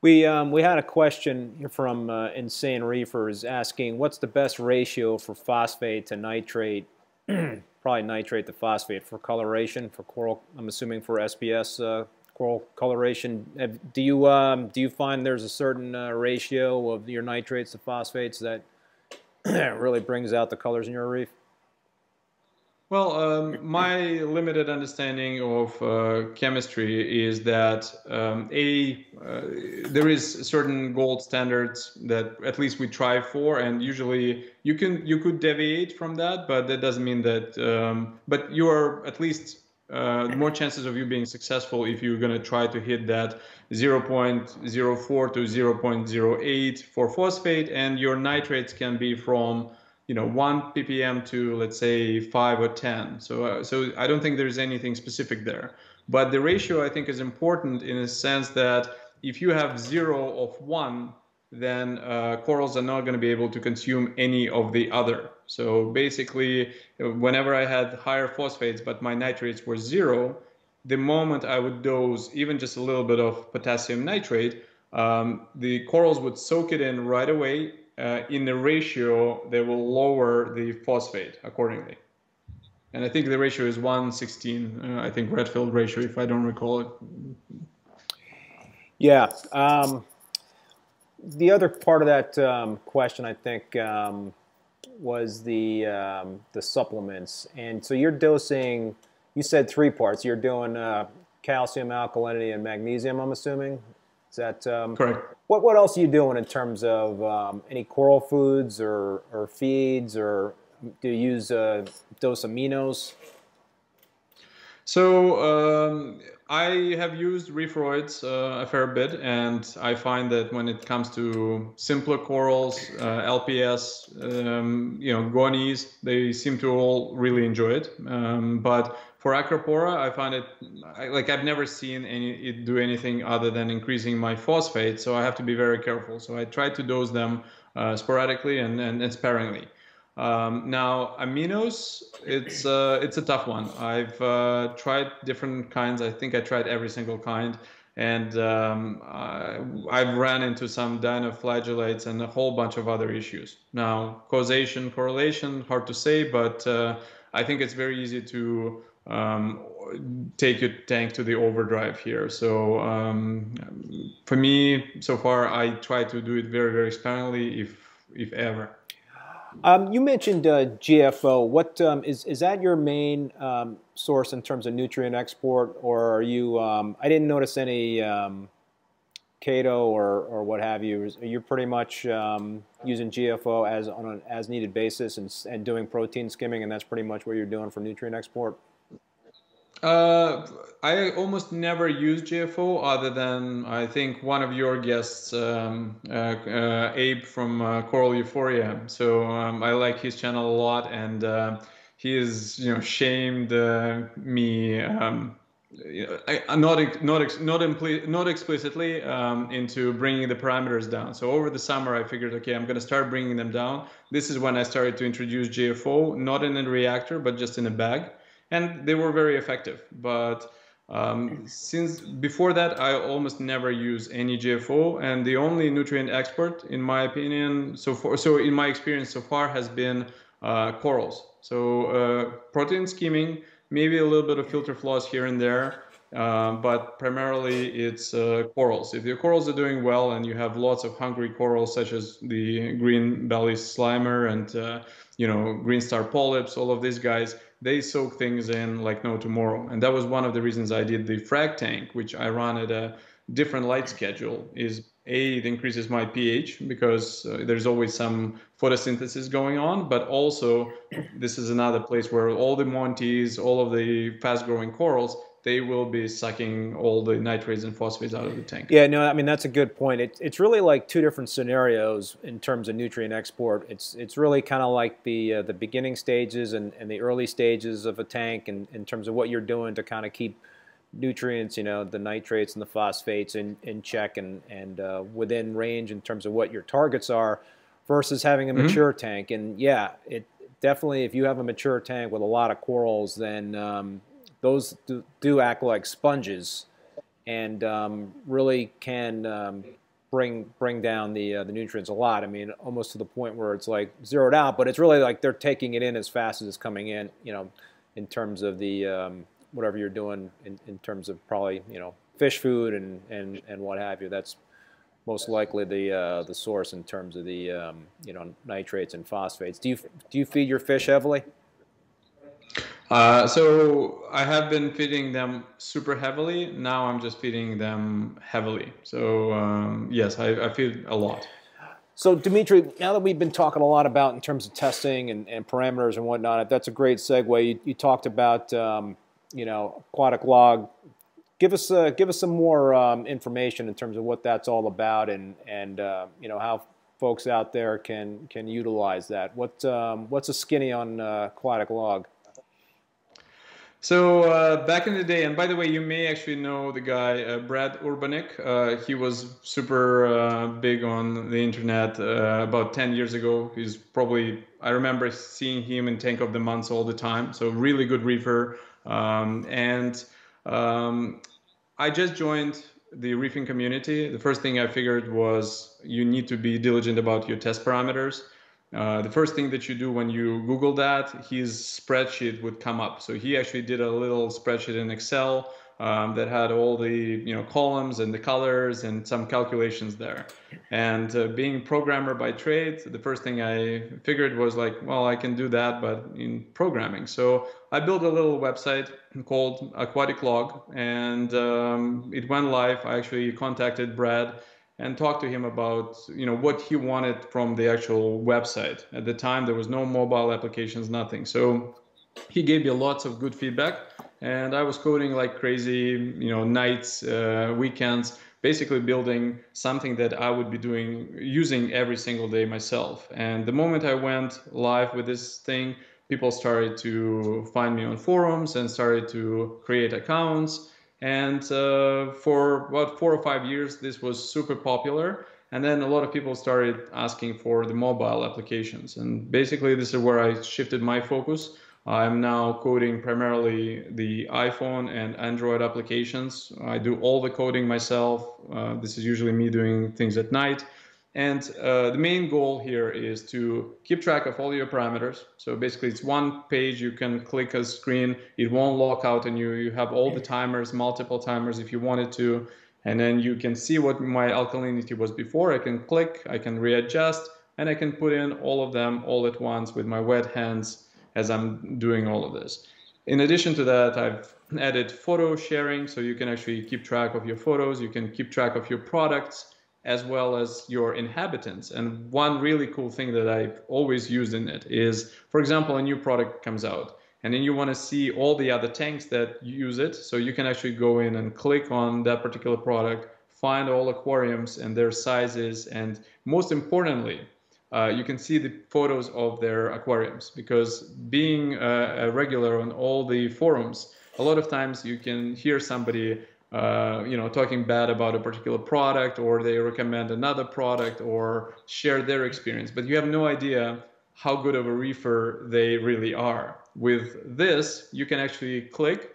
We, um, we had a question from uh, Insane Reefers asking what's the best ratio for phosphate to nitrate, probably nitrate to phosphate for coloration, for coral, I'm assuming for SPS coral coloration. Do you, um, do you find there's a certain uh, ratio of your nitrates to phosphates that really brings out the colors in your reef? Well, um, my limited understanding of uh, chemistry is that um, a uh, there is certain gold standards that at least we try for, and usually you can you could deviate from that, but that doesn't mean that. Um, but you are at least uh, more chances of you being successful if you're going to try to hit that 0.04 to 0.08 for phosphate, and your nitrates can be from you know one ppm to let's say five or ten. So uh, so I don't think there's anything specific there. But the ratio I think is important in a sense that if you have zero of one, then uh, corals are not going to be able to consume any of the other. So basically, whenever I had higher phosphates but my nitrates were zero, the moment I would dose even just a little bit of potassium nitrate, um, the corals would soak it in right away uh, in the ratio, they will lower the phosphate accordingly. And I think the ratio is 116, uh, I think Redfield ratio, if I don't recall it. Yeah. Um, the other part of that um, question, I think, um, was the, um, the supplements. And so you're dosing, you said three parts. You're doing uh, calcium, alkalinity, and magnesium, I'm assuming? Is that um, correct? What what else are you doing in terms of um, any coral foods or, or feeds or do you use uh, dose aminos? So um, I have used Reefroids uh, a fair bit, and I find that when it comes to simpler corals, uh, LPS, um, you know, Gonies, they seem to all really enjoy it. Um, but for Acropora, I find it like I've never seen any it do anything other than increasing my phosphate, so I have to be very careful. So I try to dose them uh, sporadically and, and, and sparingly. Um, now aminos, it's uh, it's a tough one. I've uh, tried different kinds. I think I tried every single kind, and um, I, I've ran into some dinoflagellates and a whole bunch of other issues. Now causation, correlation, hard to say, but uh, I think it's very easy to um, take your tank to the overdrive here. So um, for me, so far, I try to do it very, very sparingly, if if ever. Um, you mentioned uh, GFO. What um, is is that your main um, source in terms of nutrient export, or are you? Um, I didn't notice any Chaeto or, or what have you. You're pretty much using GFO as on an as needed basis and, and doing protein skimming, and that's pretty much what you're doing for nutrient export. Uh, I almost never use GFO other than I think one of your guests, um, uh, uh, Abe from uh, Coral Euphoria. So um, I like his channel a lot, and uh, he has you know shamed me. Um, not not not impli- not explicitly um, into bringing the parameters down. So over the summer, I figured, okay, I'm going to start bringing them down. This is when I started to introduce GFO, not in a reactor, but just in a bag and they were very effective. But um, since before that, I almost never use any GFO, and the only nutrient export, in my opinion, so far, so in my experience so far, has been uh, corals. So uh, protein skimming, maybe a little bit of filter floss here and there, uh, but primarily it's uh, corals. If your corals are doing well and you have lots of hungry corals, such as the green belly slimer and uh, you know green star polyps, all of these guys, they soak things in like no tomorrow. And that was one of the reasons I did the frag tank, which I run at a different light schedule. Is a it increases my pH because uh, there's always some photosynthesis going on, but also this is another place where all the montes, all of the fast-growing corals they will be sucking all the nitrates and phosphates out of the tank. Yeah, no, I mean that's a good point. It, it's really like two different scenarios in terms of nutrient export. It's it's really kind of like the uh, the beginning stages and, and the early stages of a tank, and in terms of what you're doing to kind of keep nutrients, you know, the nitrates and the phosphates in, in check and and uh, within range in terms of what your targets are, versus having a mm-hmm. mature tank. And yeah, it definitely if you have a mature tank with a lot of corals, then um, those do, do act like sponges and um, really can um, bring bring down the uh, the nutrients a lot. I mean, almost to the point where it's like zeroed out, but it's really like they're taking it in as fast as it's coming in. You know, in terms of the um, whatever you're doing in, in terms of probably you know fish food and and and what have you. That's most likely the uh, the source in terms of the um, you know nitrates and phosphates. Do you do you feed your fish heavily? Uh, so I have been feeding them super heavily. Now I'm just feeding them heavily. So um, yes, I, I, feed a lot. So Dimitri, now that we've been talking a lot about in terms of testing and, and parameters and whatnot, that's a great segue. You, you talked about um, you know aquatic log. Give us uh, give us some more um, information in terms of what that's all about and and uh, you know how folks out there can can utilize that. What um, what's a skinny on uh, aquatic log? So uh, back in the day, and by the way, you may actually know the guy uh, Brad Urbanek. Uh, he was super uh, big on the internet uh, about 10 years ago. He's probably I remember seeing him in Tank of the Months all the time. So really good reefer. Um, and um, I just joined the reefing community. The first thing I figured was you need to be diligent about your test parameters. Uh, the first thing that you do when you Google that, his spreadsheet would come up. So he actually did a little spreadsheet in Excel um, that had all the you know columns and the colors and some calculations there. And uh, being a programmer by trade, the first thing I figured was like, well, I can do that, but in programming. So I built a little website called Aquatic Log, and um, it went live. I actually contacted Brad and talk to him about you know what he wanted from the actual website. At the time, there was no mobile applications, nothing. So he gave me lots of good feedback, and I was coding like crazy, you know, nights, uh, weekends, basically building something that I would be doing using every single day myself. And the moment I went live with this thing, people started to find me on forums and started to create accounts and uh, for about four or five years, this was super popular. And then a lot of people started asking for the mobile applications. And basically, this is where I shifted my focus. I'm now coding primarily the iPhone and Android applications. I do all the coding myself. Uh, this is usually me doing things at night. And uh, the main goal here is to keep track of all your parameters. So basically it's one page, you can click a screen, it won't lock out on you. You have all the timers, multiple timers if you wanted to. And then you can see what my alkalinity was before. I can click, I can readjust, and I can put in all of them all at once with my wet hands as I'm doing all of this. In addition to that, I've added photo sharing, so you can actually keep track of your photos, you can keep track of your products, as well as your inhabitants. And one really cool thing that I've always used in it is, for example, a new product comes out and then you want to see all the other tanks that use it. So you can actually go in and click on that particular product, find all aquariums and their sizes, and most importantly, uh, you can see the photos of their aquariums because being a, a regular on all the forums, a lot of times you can hear somebody uh, you know, talking bad about a particular product or they recommend another product or share their experience, but you have no idea how good of a reefer they really are. With this, you can actually click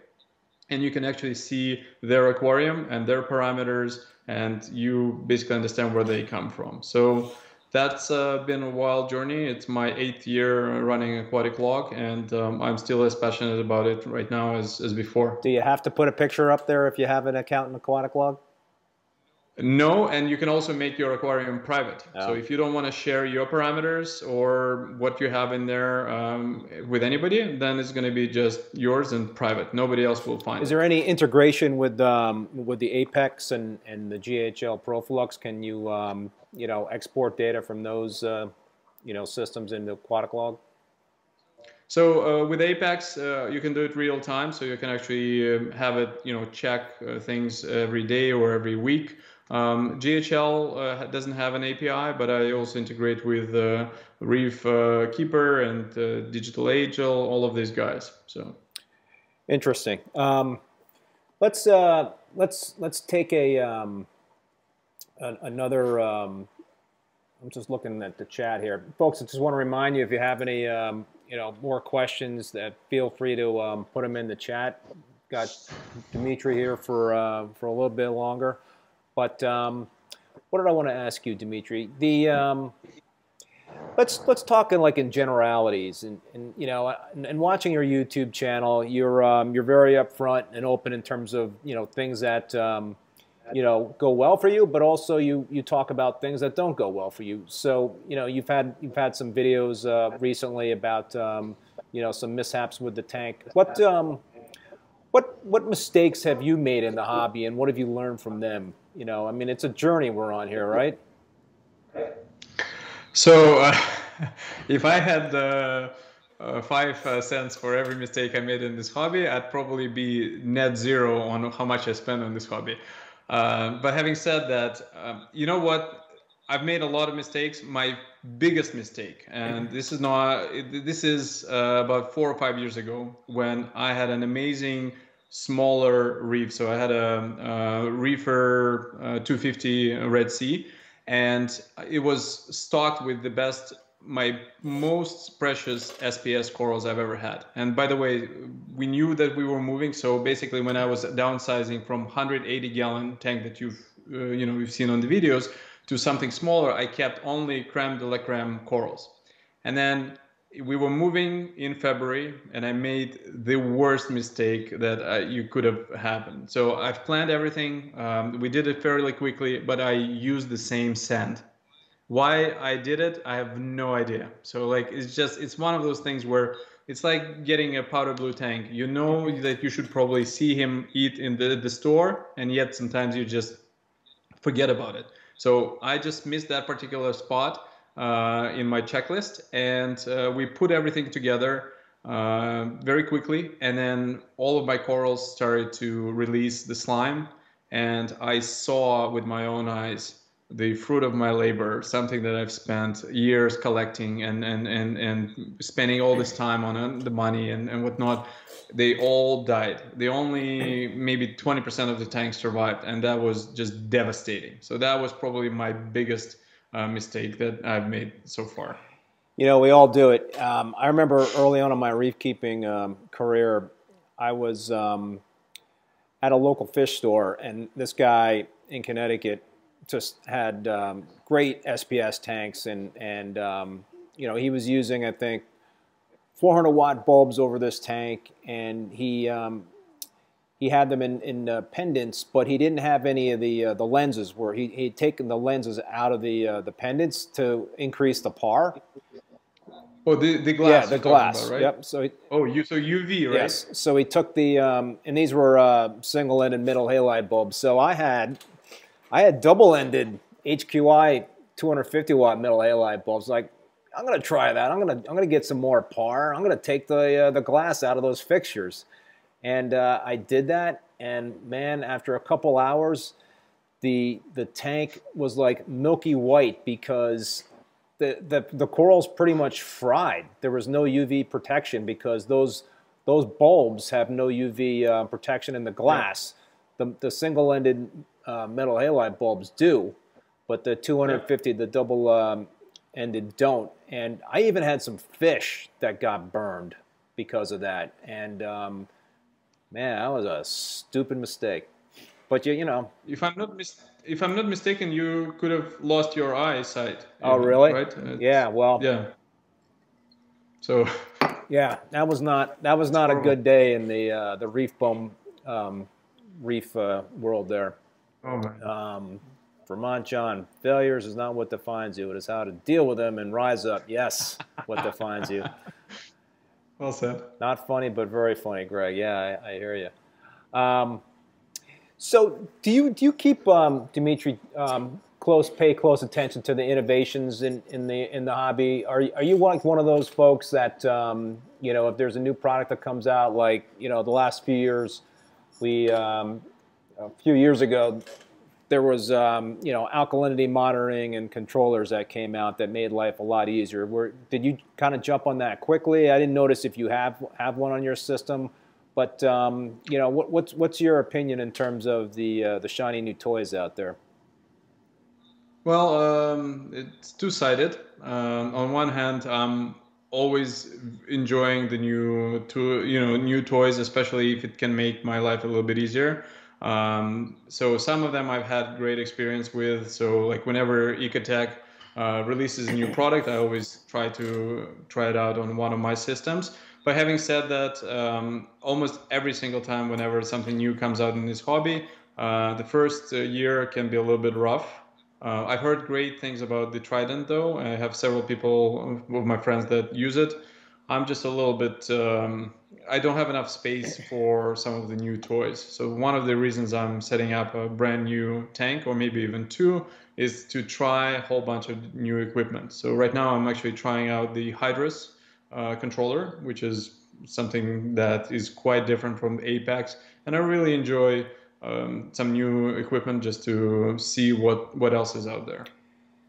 and you can actually see their aquarium and their parameters and you basically understand where they come from. So that's uh, been a wild journey. It's my eighth year running Aquatic Log, and um, I'm still as passionate about it right now as, as before. Do you have to put a picture up there if you have an account in Aquatic Log? No, and you can also make your aquarium private. Oh. So if you don't want to share your parameters or what you have in there um, with anybody, then it's going to be just yours and private. Nobody else will find Is it. there any integration with um, with the Apex and, and the GHL Proflux? Can you um, you know export data from those uh, you know systems into Aquatic Log? So uh, with Apex, uh, you can do it real time. So you can actually um, have it, you know, check uh, things every day or every week. Um, GHL uh, doesn't have an API, but I also integrate with uh, Reef uh, Keeper and uh, Digital Angel, all of these guys. So interesting. Um, let's uh, let's let's take a, another. Um, I'm just looking at the chat here, folks. I just want to remind you if you have any um, you know more questions, that feel free to um, put them in the chat. Got Dimitri here for uh, for a little bit longer. But um, what did I want to ask you, Dimitri? The um, let's let's talk in like in generalities, and, and you know, and, and watching your YouTube channel, you're um, you're very upfront and open in terms of you know things that um, you know go well for you, but also you you talk about things that don't go well for you. So you know, you've had you've had some videos uh, recently about um, you know some mishaps with the tank. What um, what what mistakes have you made in the hobby, and what have you learned from them? You know, I mean, it's a journey we're on here, right? So, uh, if I had uh, uh, five uh, cents for every mistake I made in this hobby, I'd probably be net zero on how much I spend on this hobby. Uh, but having said that, um, you know what? I've made a lot of mistakes. My biggest mistake, and this is not, this is uh, about four or five years ago when I had an amazing smaller reef. So I had a, a reefer uh, 250 Red Sea, and it was stocked with the best, my most precious SPS corals I've ever had. And by the way, we knew that we were moving. So basically, when I was downsizing from 180 gallon tank that you've uh, you know we've seen on the videos to something smaller, I kept only creme de la creme corals. And then we were moving in February, and I made the worst mistake that uh, you could have happened. So I've planned everything. Um, we did it fairly quickly, but I used the same sand. Why I did it, I have no idea. So like, it's just it's one of those things where it's like getting a powder blue tank. You know that you should probably see him eat in the, the store, and yet sometimes you just forget about it. So I just missed that particular spot uh, in my checklist, and uh, we put everything together uh, very quickly. And then all of my corals started to release the slime, and I saw with my own eyes the fruit of my labor, something that I've spent years collecting and and and, and spending all this time on the money and, and whatnot. They all died. The only maybe 20% of the tanks survived, and that was just devastating. So that was probably my biggest uh, mistake that I've made so far. You know, we all do it. Um, I remember early on in my reef keeping um, career, I was um, at a local fish store, and this guy in Connecticut just had um, great SPS tanks, and and um, you know he was using I think 400 watt bulbs over this tank, and he um, he had them in, in uh, pendants, but he didn't have any of the uh, the lenses. Where he he'd taken the lenses out of the uh, the pendants to increase the par. Oh, the, the glass. Yeah, the glass. About, right? Yep. So he, oh, you so UV, right? Yes. So he took the um, and these were uh, single-ended metal halide bulbs. So I had I had double-ended HQI 250 watt metal halide bulbs. Like I'm gonna try that. I'm gonna I'm gonna get some more par. I'm gonna take the uh, the glass out of those fixtures. And uh, I did that, and man, after a couple hours, the the tank was like milky white because the, the, the corals pretty much fried. There was no UV protection because those those bulbs have no UV uh, protection in the glass. Yeah. The, the single-ended uh, metal halide bulbs do, but the 250, yeah. the double-ended um, don't. And I even had some fish that got burned because of that. And um, Man, that was a stupid mistake. but you you know. If I'm not mis- if I'm not mistaken, you could have lost your eyesight. Oh, really? Right? It's, yeah. Well. Yeah. So. Yeah, that was not that was not a good day in the uh, the reef bone um, reef uh, world there. Oh man. Um, Vermont John, failures is not what defines you. It is how to deal with them and rise up. Yes, what defines you. Well said. Not funny, but very funny, Greg. Yeah, I, I hear you. Um, so, do you do you keep um, Dimitri um, close pay close attention to the innovations in, in the in the hobby? Are are you like one of those folks that um, you know if there's a new product that comes out, like you know the last few years, we um, a few years ago there was um, you know alkalinity monitoring and controllers that came out that made life a lot easier. Were, did you kind of jump on that quickly? I didn't notice if you have have one on your system, but um, you know what, what's what's your opinion in terms of the uh, the shiny new toys out there? Well, um, it's two sided. Um, on one hand, I'm always enjoying the new to you know new toys, especially if it can make my life a little bit easier. Um, so some of them I've had great experience with. So like whenever Ecotech uh, releases a new product, I always try to try it out on one of my systems. But having said that, um, almost every single time whenever something new comes out in this hobby, uh, the first uh, year can be a little bit rough. Uh, I've heard great things about the Trident though. I have several people of my friends that use it. I'm just a little bit um, I don't have enough space for some of the new toys. So one of the reasons I'm setting up a brand new tank or maybe even two is to try a whole bunch of new equipment. So right now I'm actually trying out the Hydros uh, controller, which is something that is quite different from Apex, and I really enjoy um, some new equipment just to see what what else is out there.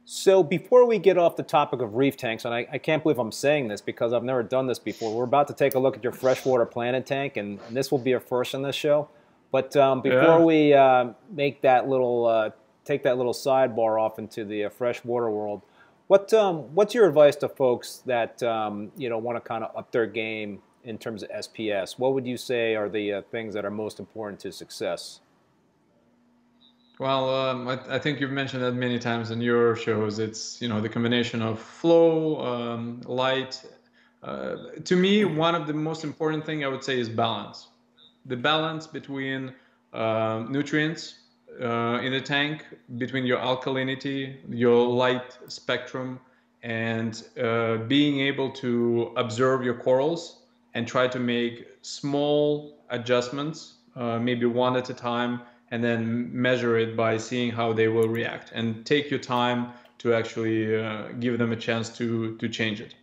So before we get off the topic of reef tanks, and I, I, can't believe I'm saying this because I've never done this before, we're about to take a look at your freshwater planet tank, and, and this will be a first on this show. But um, before yeah. we uh, make that little, uh, take that little sidebar off into the uh, freshwater world, what um, what's your advice to folks that um, you know want to kind of up their game in terms of SPS? What would you say are the uh, things that are most important to success? Well, um, I, I, think you've mentioned that many times in your shows. It's you know the combination of flow, um, light. Uh, to me, one of the most important thing I would say is balance. The balance between uh, nutrients uh, in the tank, between your alkalinity, your light spectrum, and uh, being able to observe your corals and try to make small adjustments, uh, maybe one at a time and then measure it by seeing how they will react. And take your time to actually uh, give them a chance to to change it.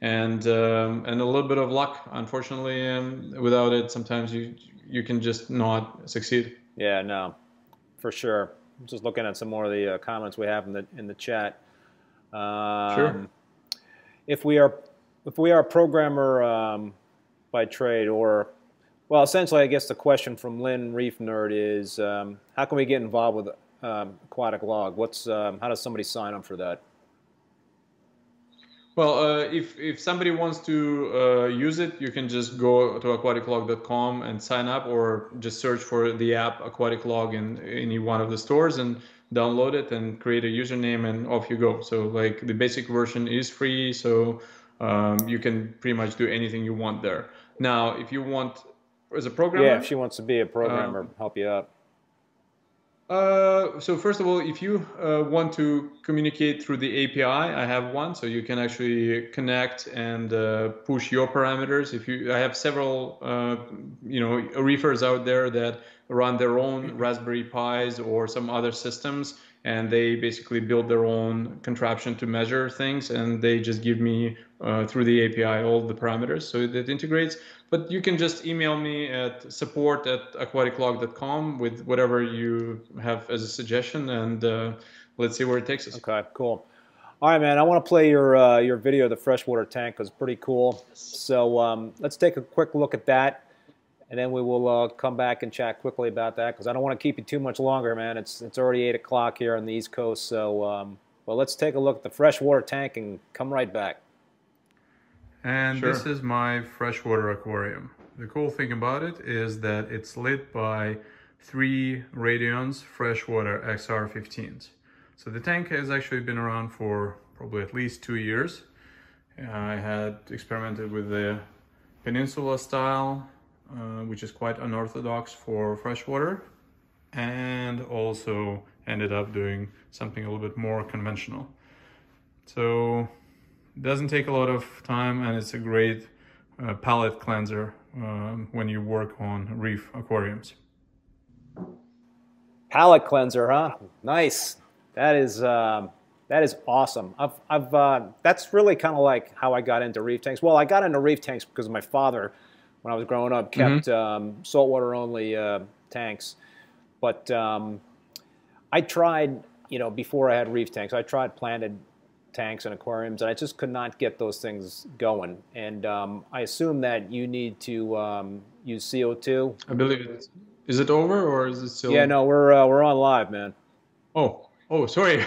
And um, and a little bit of luck unfortunately um, without it sometimes you you can just not succeed. Yeah no for sure. Just looking at some more of the uh, comments we have in the in the chat. Um, sure. if we are if we are a programmer um, by trade or well, essentially, I guess the question from Lynn Reef Nerd is, um, how can we get involved with um, Aquatic Log? What's um, how does somebody sign up for that? Well, uh, if if somebody wants to uh, use it, you can just go to aquaticlog.com and sign up, or just search for the app Aquatic Log in any one of the stores and download it and create a username, and off you go. So, like the basic version is free, so um, you can pretty much do anything you want there. Now, if you want as a programmer? Yeah, if she wants to be a programmer, um, help you out. Uh, so first of all, if you uh, want to communicate through the API, I have one, so you can actually connect and uh, push your parameters. If you, I have several, uh, you know, reefers out there that run their own Raspberry Pis or some other systems, and they basically build their own contraption to measure things, and they just give me uh, through the API all the parameters, so it integrates. But you can just email me at support at aquaticlog.com with whatever you have as a suggestion, and uh, let's see where it takes us. Okay, cool. All right, man. I want to play your uh, your video, of the freshwater tank, was pretty cool. So um, let's take a quick look at that, and then we will uh, come back and chat quickly about that because I don't want to keep you too much longer, man. It's it's already eight o'clock here on the East Coast. So um, well, let's take a look at the freshwater tank and come right back. And sure. this is my freshwater aquarium. The cool thing about it is that it's lit by three Radions freshwater XR15s. So the tank has actually been around for probably at least two years. I had experimented with the Peninsula style, uh, which is quite unorthodox for freshwater, and also ended up doing something a little bit more conventional. So doesn't take a lot of time and it's a great uh, palate cleanser um, when you work on reef aquariums. Palate cleanser, huh? Nice. That is um, that is awesome. I've, I've uh, that's really kind of like how I got into reef tanks. Well, I got into reef tanks because my father, when I was growing up, kept mm-hmm. um, saltwater only uh, tanks. But um, I tried, you know, before I had reef tanks, I tried planted tanks and aquariums, and I just could not get those things going. And um, I assume that you need to um, use CO2. I believe it. Is it over or is it still? Yeah, no, we're uh, we're on live, man. Oh, oh, sorry.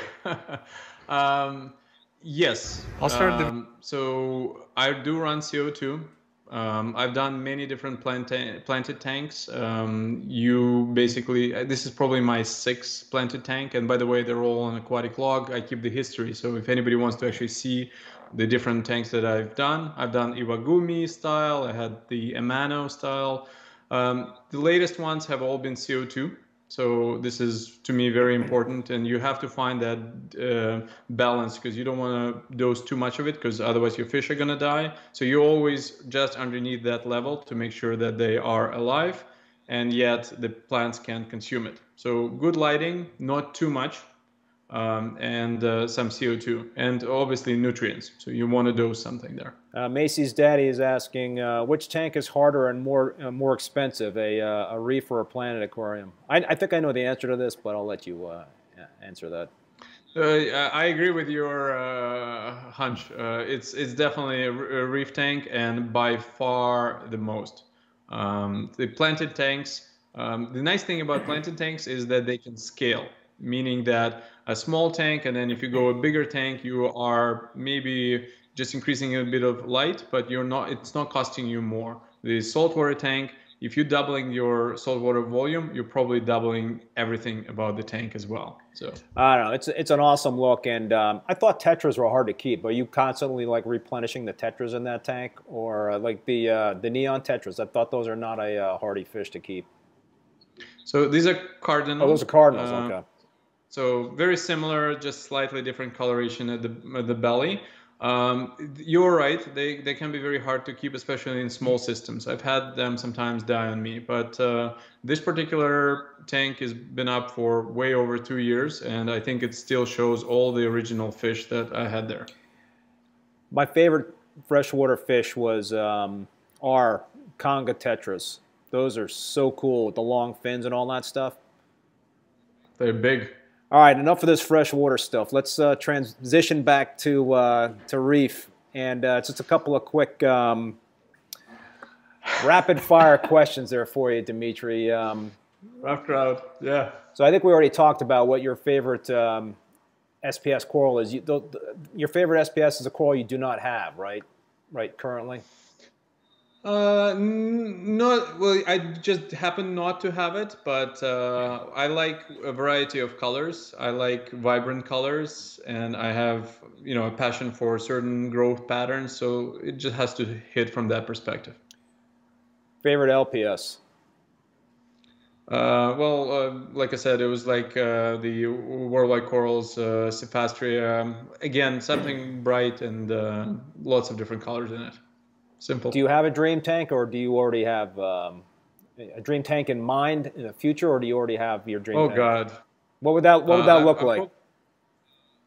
um, yes. I'll start. Um, the... So I do run CO2. Um, I've done many different plant- planted tanks. Um, you basically, uh, this is probably my sixth planted tank. And by the way, they're all on aquatic log. I keep the history. So if anybody wants to actually see the different tanks that I've done, I've done Iwagumi style, I had the Amano style. Um, the latest ones have all been CO2. So this is to me very important, and you have to find that uh, balance because you don't want to dose too much of it because otherwise your fish are gonna die. So you always just underneath that level to make sure that they are alive, and yet the plants can consume it. So good lighting, not too much, um, and uh, some CO2, and obviously nutrients. So you want to dose something there. Uh, Macy's daddy is asking, uh, which tank is harder and more uh, more expensive, a, uh, a reef or a planted aquarium? I, I, think I know the answer to this, but I'll let you uh, answer that. I agree with your hunch. it's it's definitely a, a, reef tank, and by far the most. Um, the planted tanks. Um, the nice thing about planted tanks is that they can scale meaning that a small tank and then if you go a bigger tank you are maybe just increasing a bit of light but you're not it's not costing you more. The saltwater tank if you're doubling your saltwater volume you're probably doubling everything about the tank as well so. I don't know. It's it's an awesome look and um, i thought tetras were hard to keep are you constantly like replenishing the tetras in that tank? Or uh, like the uh, the neon tetras i thought those are not a uh, hardy fish to keep. So these are cardinals. Oh those are cardinals uh, okay so very similar, just slightly different coloration at the, at the belly. Um, you're right, they, they can be very hard to keep, especially in small systems. I've had them sometimes die on me, but uh, this particular tank has been up for way over two years, and I think it still shows all the original fish that I had there. My favorite freshwater fish was um, our Congo tetras. Those are so cool with the long fins and all that stuff. They're big. All right, enough of this freshwater stuff. Let's uh, transition back to uh, to reef, and uh, just a couple of quick um, rapid fire questions there for you, Dimitri. Um, Rough crowd, yeah. So I think we already talked about what your favorite um, SPS coral is. You, the, the, your favorite SPS is a coral you do not have, right? Right, currently. Uh, not well. I just happen not to have it, but uh, I like a variety of colors. I like vibrant colors, and I have you know a passion for certain growth patterns. So it just has to hit from that perspective. Favorite LPS? Uh, well, uh, like I said, it was like uh, the World Wide Corals, uh, Cyphastrea. Again, something bright and uh, lots of different colors in it. Simple. Do you have a dream tank, or do you already have um, a dream tank in mind in the future, or do you already have your dream? Oh tank? God. What would that What would that uh, look I, like?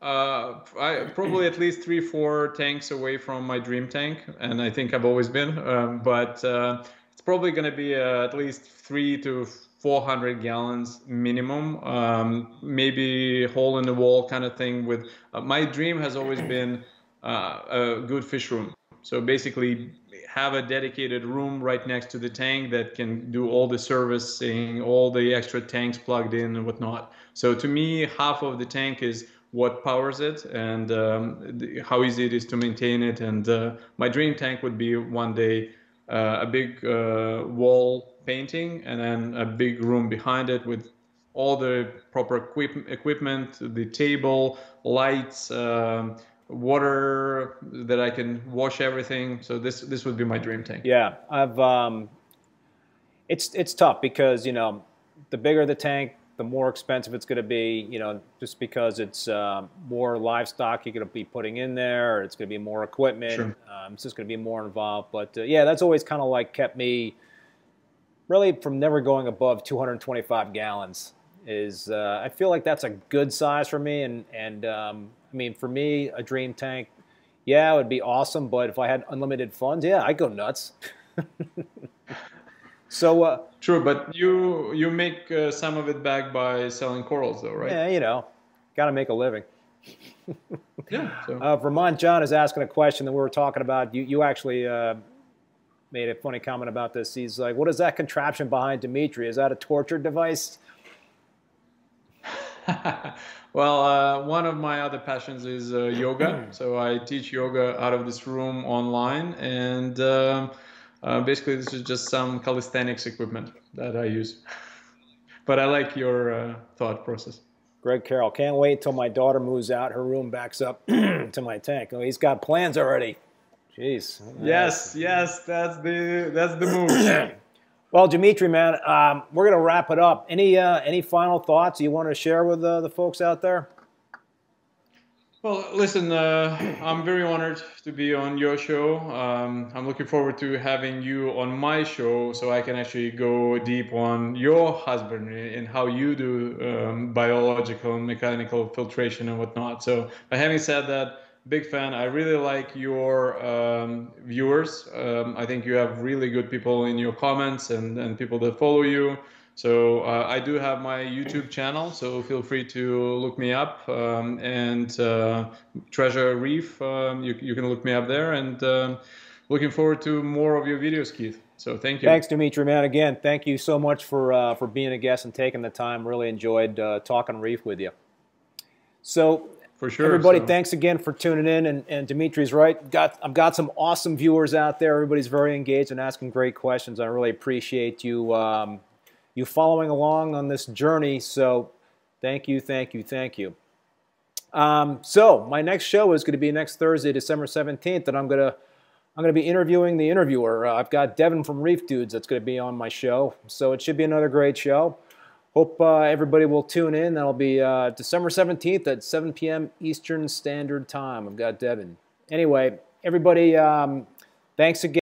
Uh, I probably at least three, four tanks away from my dream tank, and I think I've always been. Um, but uh, it's probably going to be uh, at least three to 400 gallons minimum, um, maybe hole in the wall kind of thing. With uh, my dream has always been uh, a good fish room. So basically, have a dedicated room right next to the tank that can do all the servicing, all the extra tanks plugged in and whatnot. So to me, half of the tank is what powers it and um, how easy it is to maintain it. And uh, my dream tank would be one day uh, a big uh, wall painting and then a big room behind it with all the proper equip- equipment, the table, lights, um, water that I can wash everything. So this this would be my dream tank. Yeah, I've. Um, it's it's tough because you know, the bigger the tank, the more expensive it's going to be. You know, just because it's uh, more livestock you're going to be putting in there, or it's going to be more equipment. Sure. Um, it's just going to be more involved. But uh, yeah, that's always kind of like kept me really from never going above 225 gallons. Is uh, I feel like that's a good size for me, and and um, I mean for me a dream tank. Yeah, it would be awesome, but if I had unlimited funds, yeah, I'd go nuts. so, uh, True, but you you make uh, some of it back by selling corals, though, right? yeah, you know, got to make a living. Yeah. So. Uh, Vermont John is asking a question that we were talking about. You, you actually uh, made a funny comment about this. He's like, "What is that contraption behind Dimitri? Is that a torture device?" well, uh, one of my other passions is uh, yoga. So I teach yoga out of this room online, and um, uh, basically this is just some calisthenics equipment that I use. But I like your uh, thought process. Greg Carroll, can't wait till my daughter moves out. Her room backs up to my tank. Oh, he's got plans already. Jeez. Yes, yes, that's the that's the move. Well, Dimitri, man, um, we're gonna wrap it up. Any uh, any final thoughts you want to share with uh, the folks out there? Well, listen, uh, I'm very honored to be on your show. Um, I'm looking forward to having you on my show so I can actually go deep on your husbandry and how you do um, biological and mechanical filtration and whatnot. So, by having said that, big fan. I really like your um, viewers. Um, I think you have really good people in your comments and, and people that follow you. So uh, I do have my YouTube channel, so feel free to look me up. Um, and uh, Treasure Reef, um, you, you can look me up there. And um, looking forward to more of your videos, Keith. So thank you. Thanks, Dimitri, man. Again, thank you so much for uh, for being a guest and taking the time. Really enjoyed uh, talking reef with you. So for sure. Everybody, so. thanks again for tuning in. And, and Dimitri's right. Got I've got some awesome viewers out there. Everybody's very engaged and asking great questions. I really appreciate you um, you following along on this journey. So thank you, thank you, thank you. Um, so my next show is going to be next Thursday, December 17th, and I'm going to I'm going to be interviewing the interviewer. Uh, I've got Devin from Reef Dudes that's going to be on my show. So it should be another great show. Hope uh, everybody will tune in. That'll be uh, December 17th at 7 p.m. Eastern Standard Time. I've got Devin. Anyway, everybody, um, thanks again.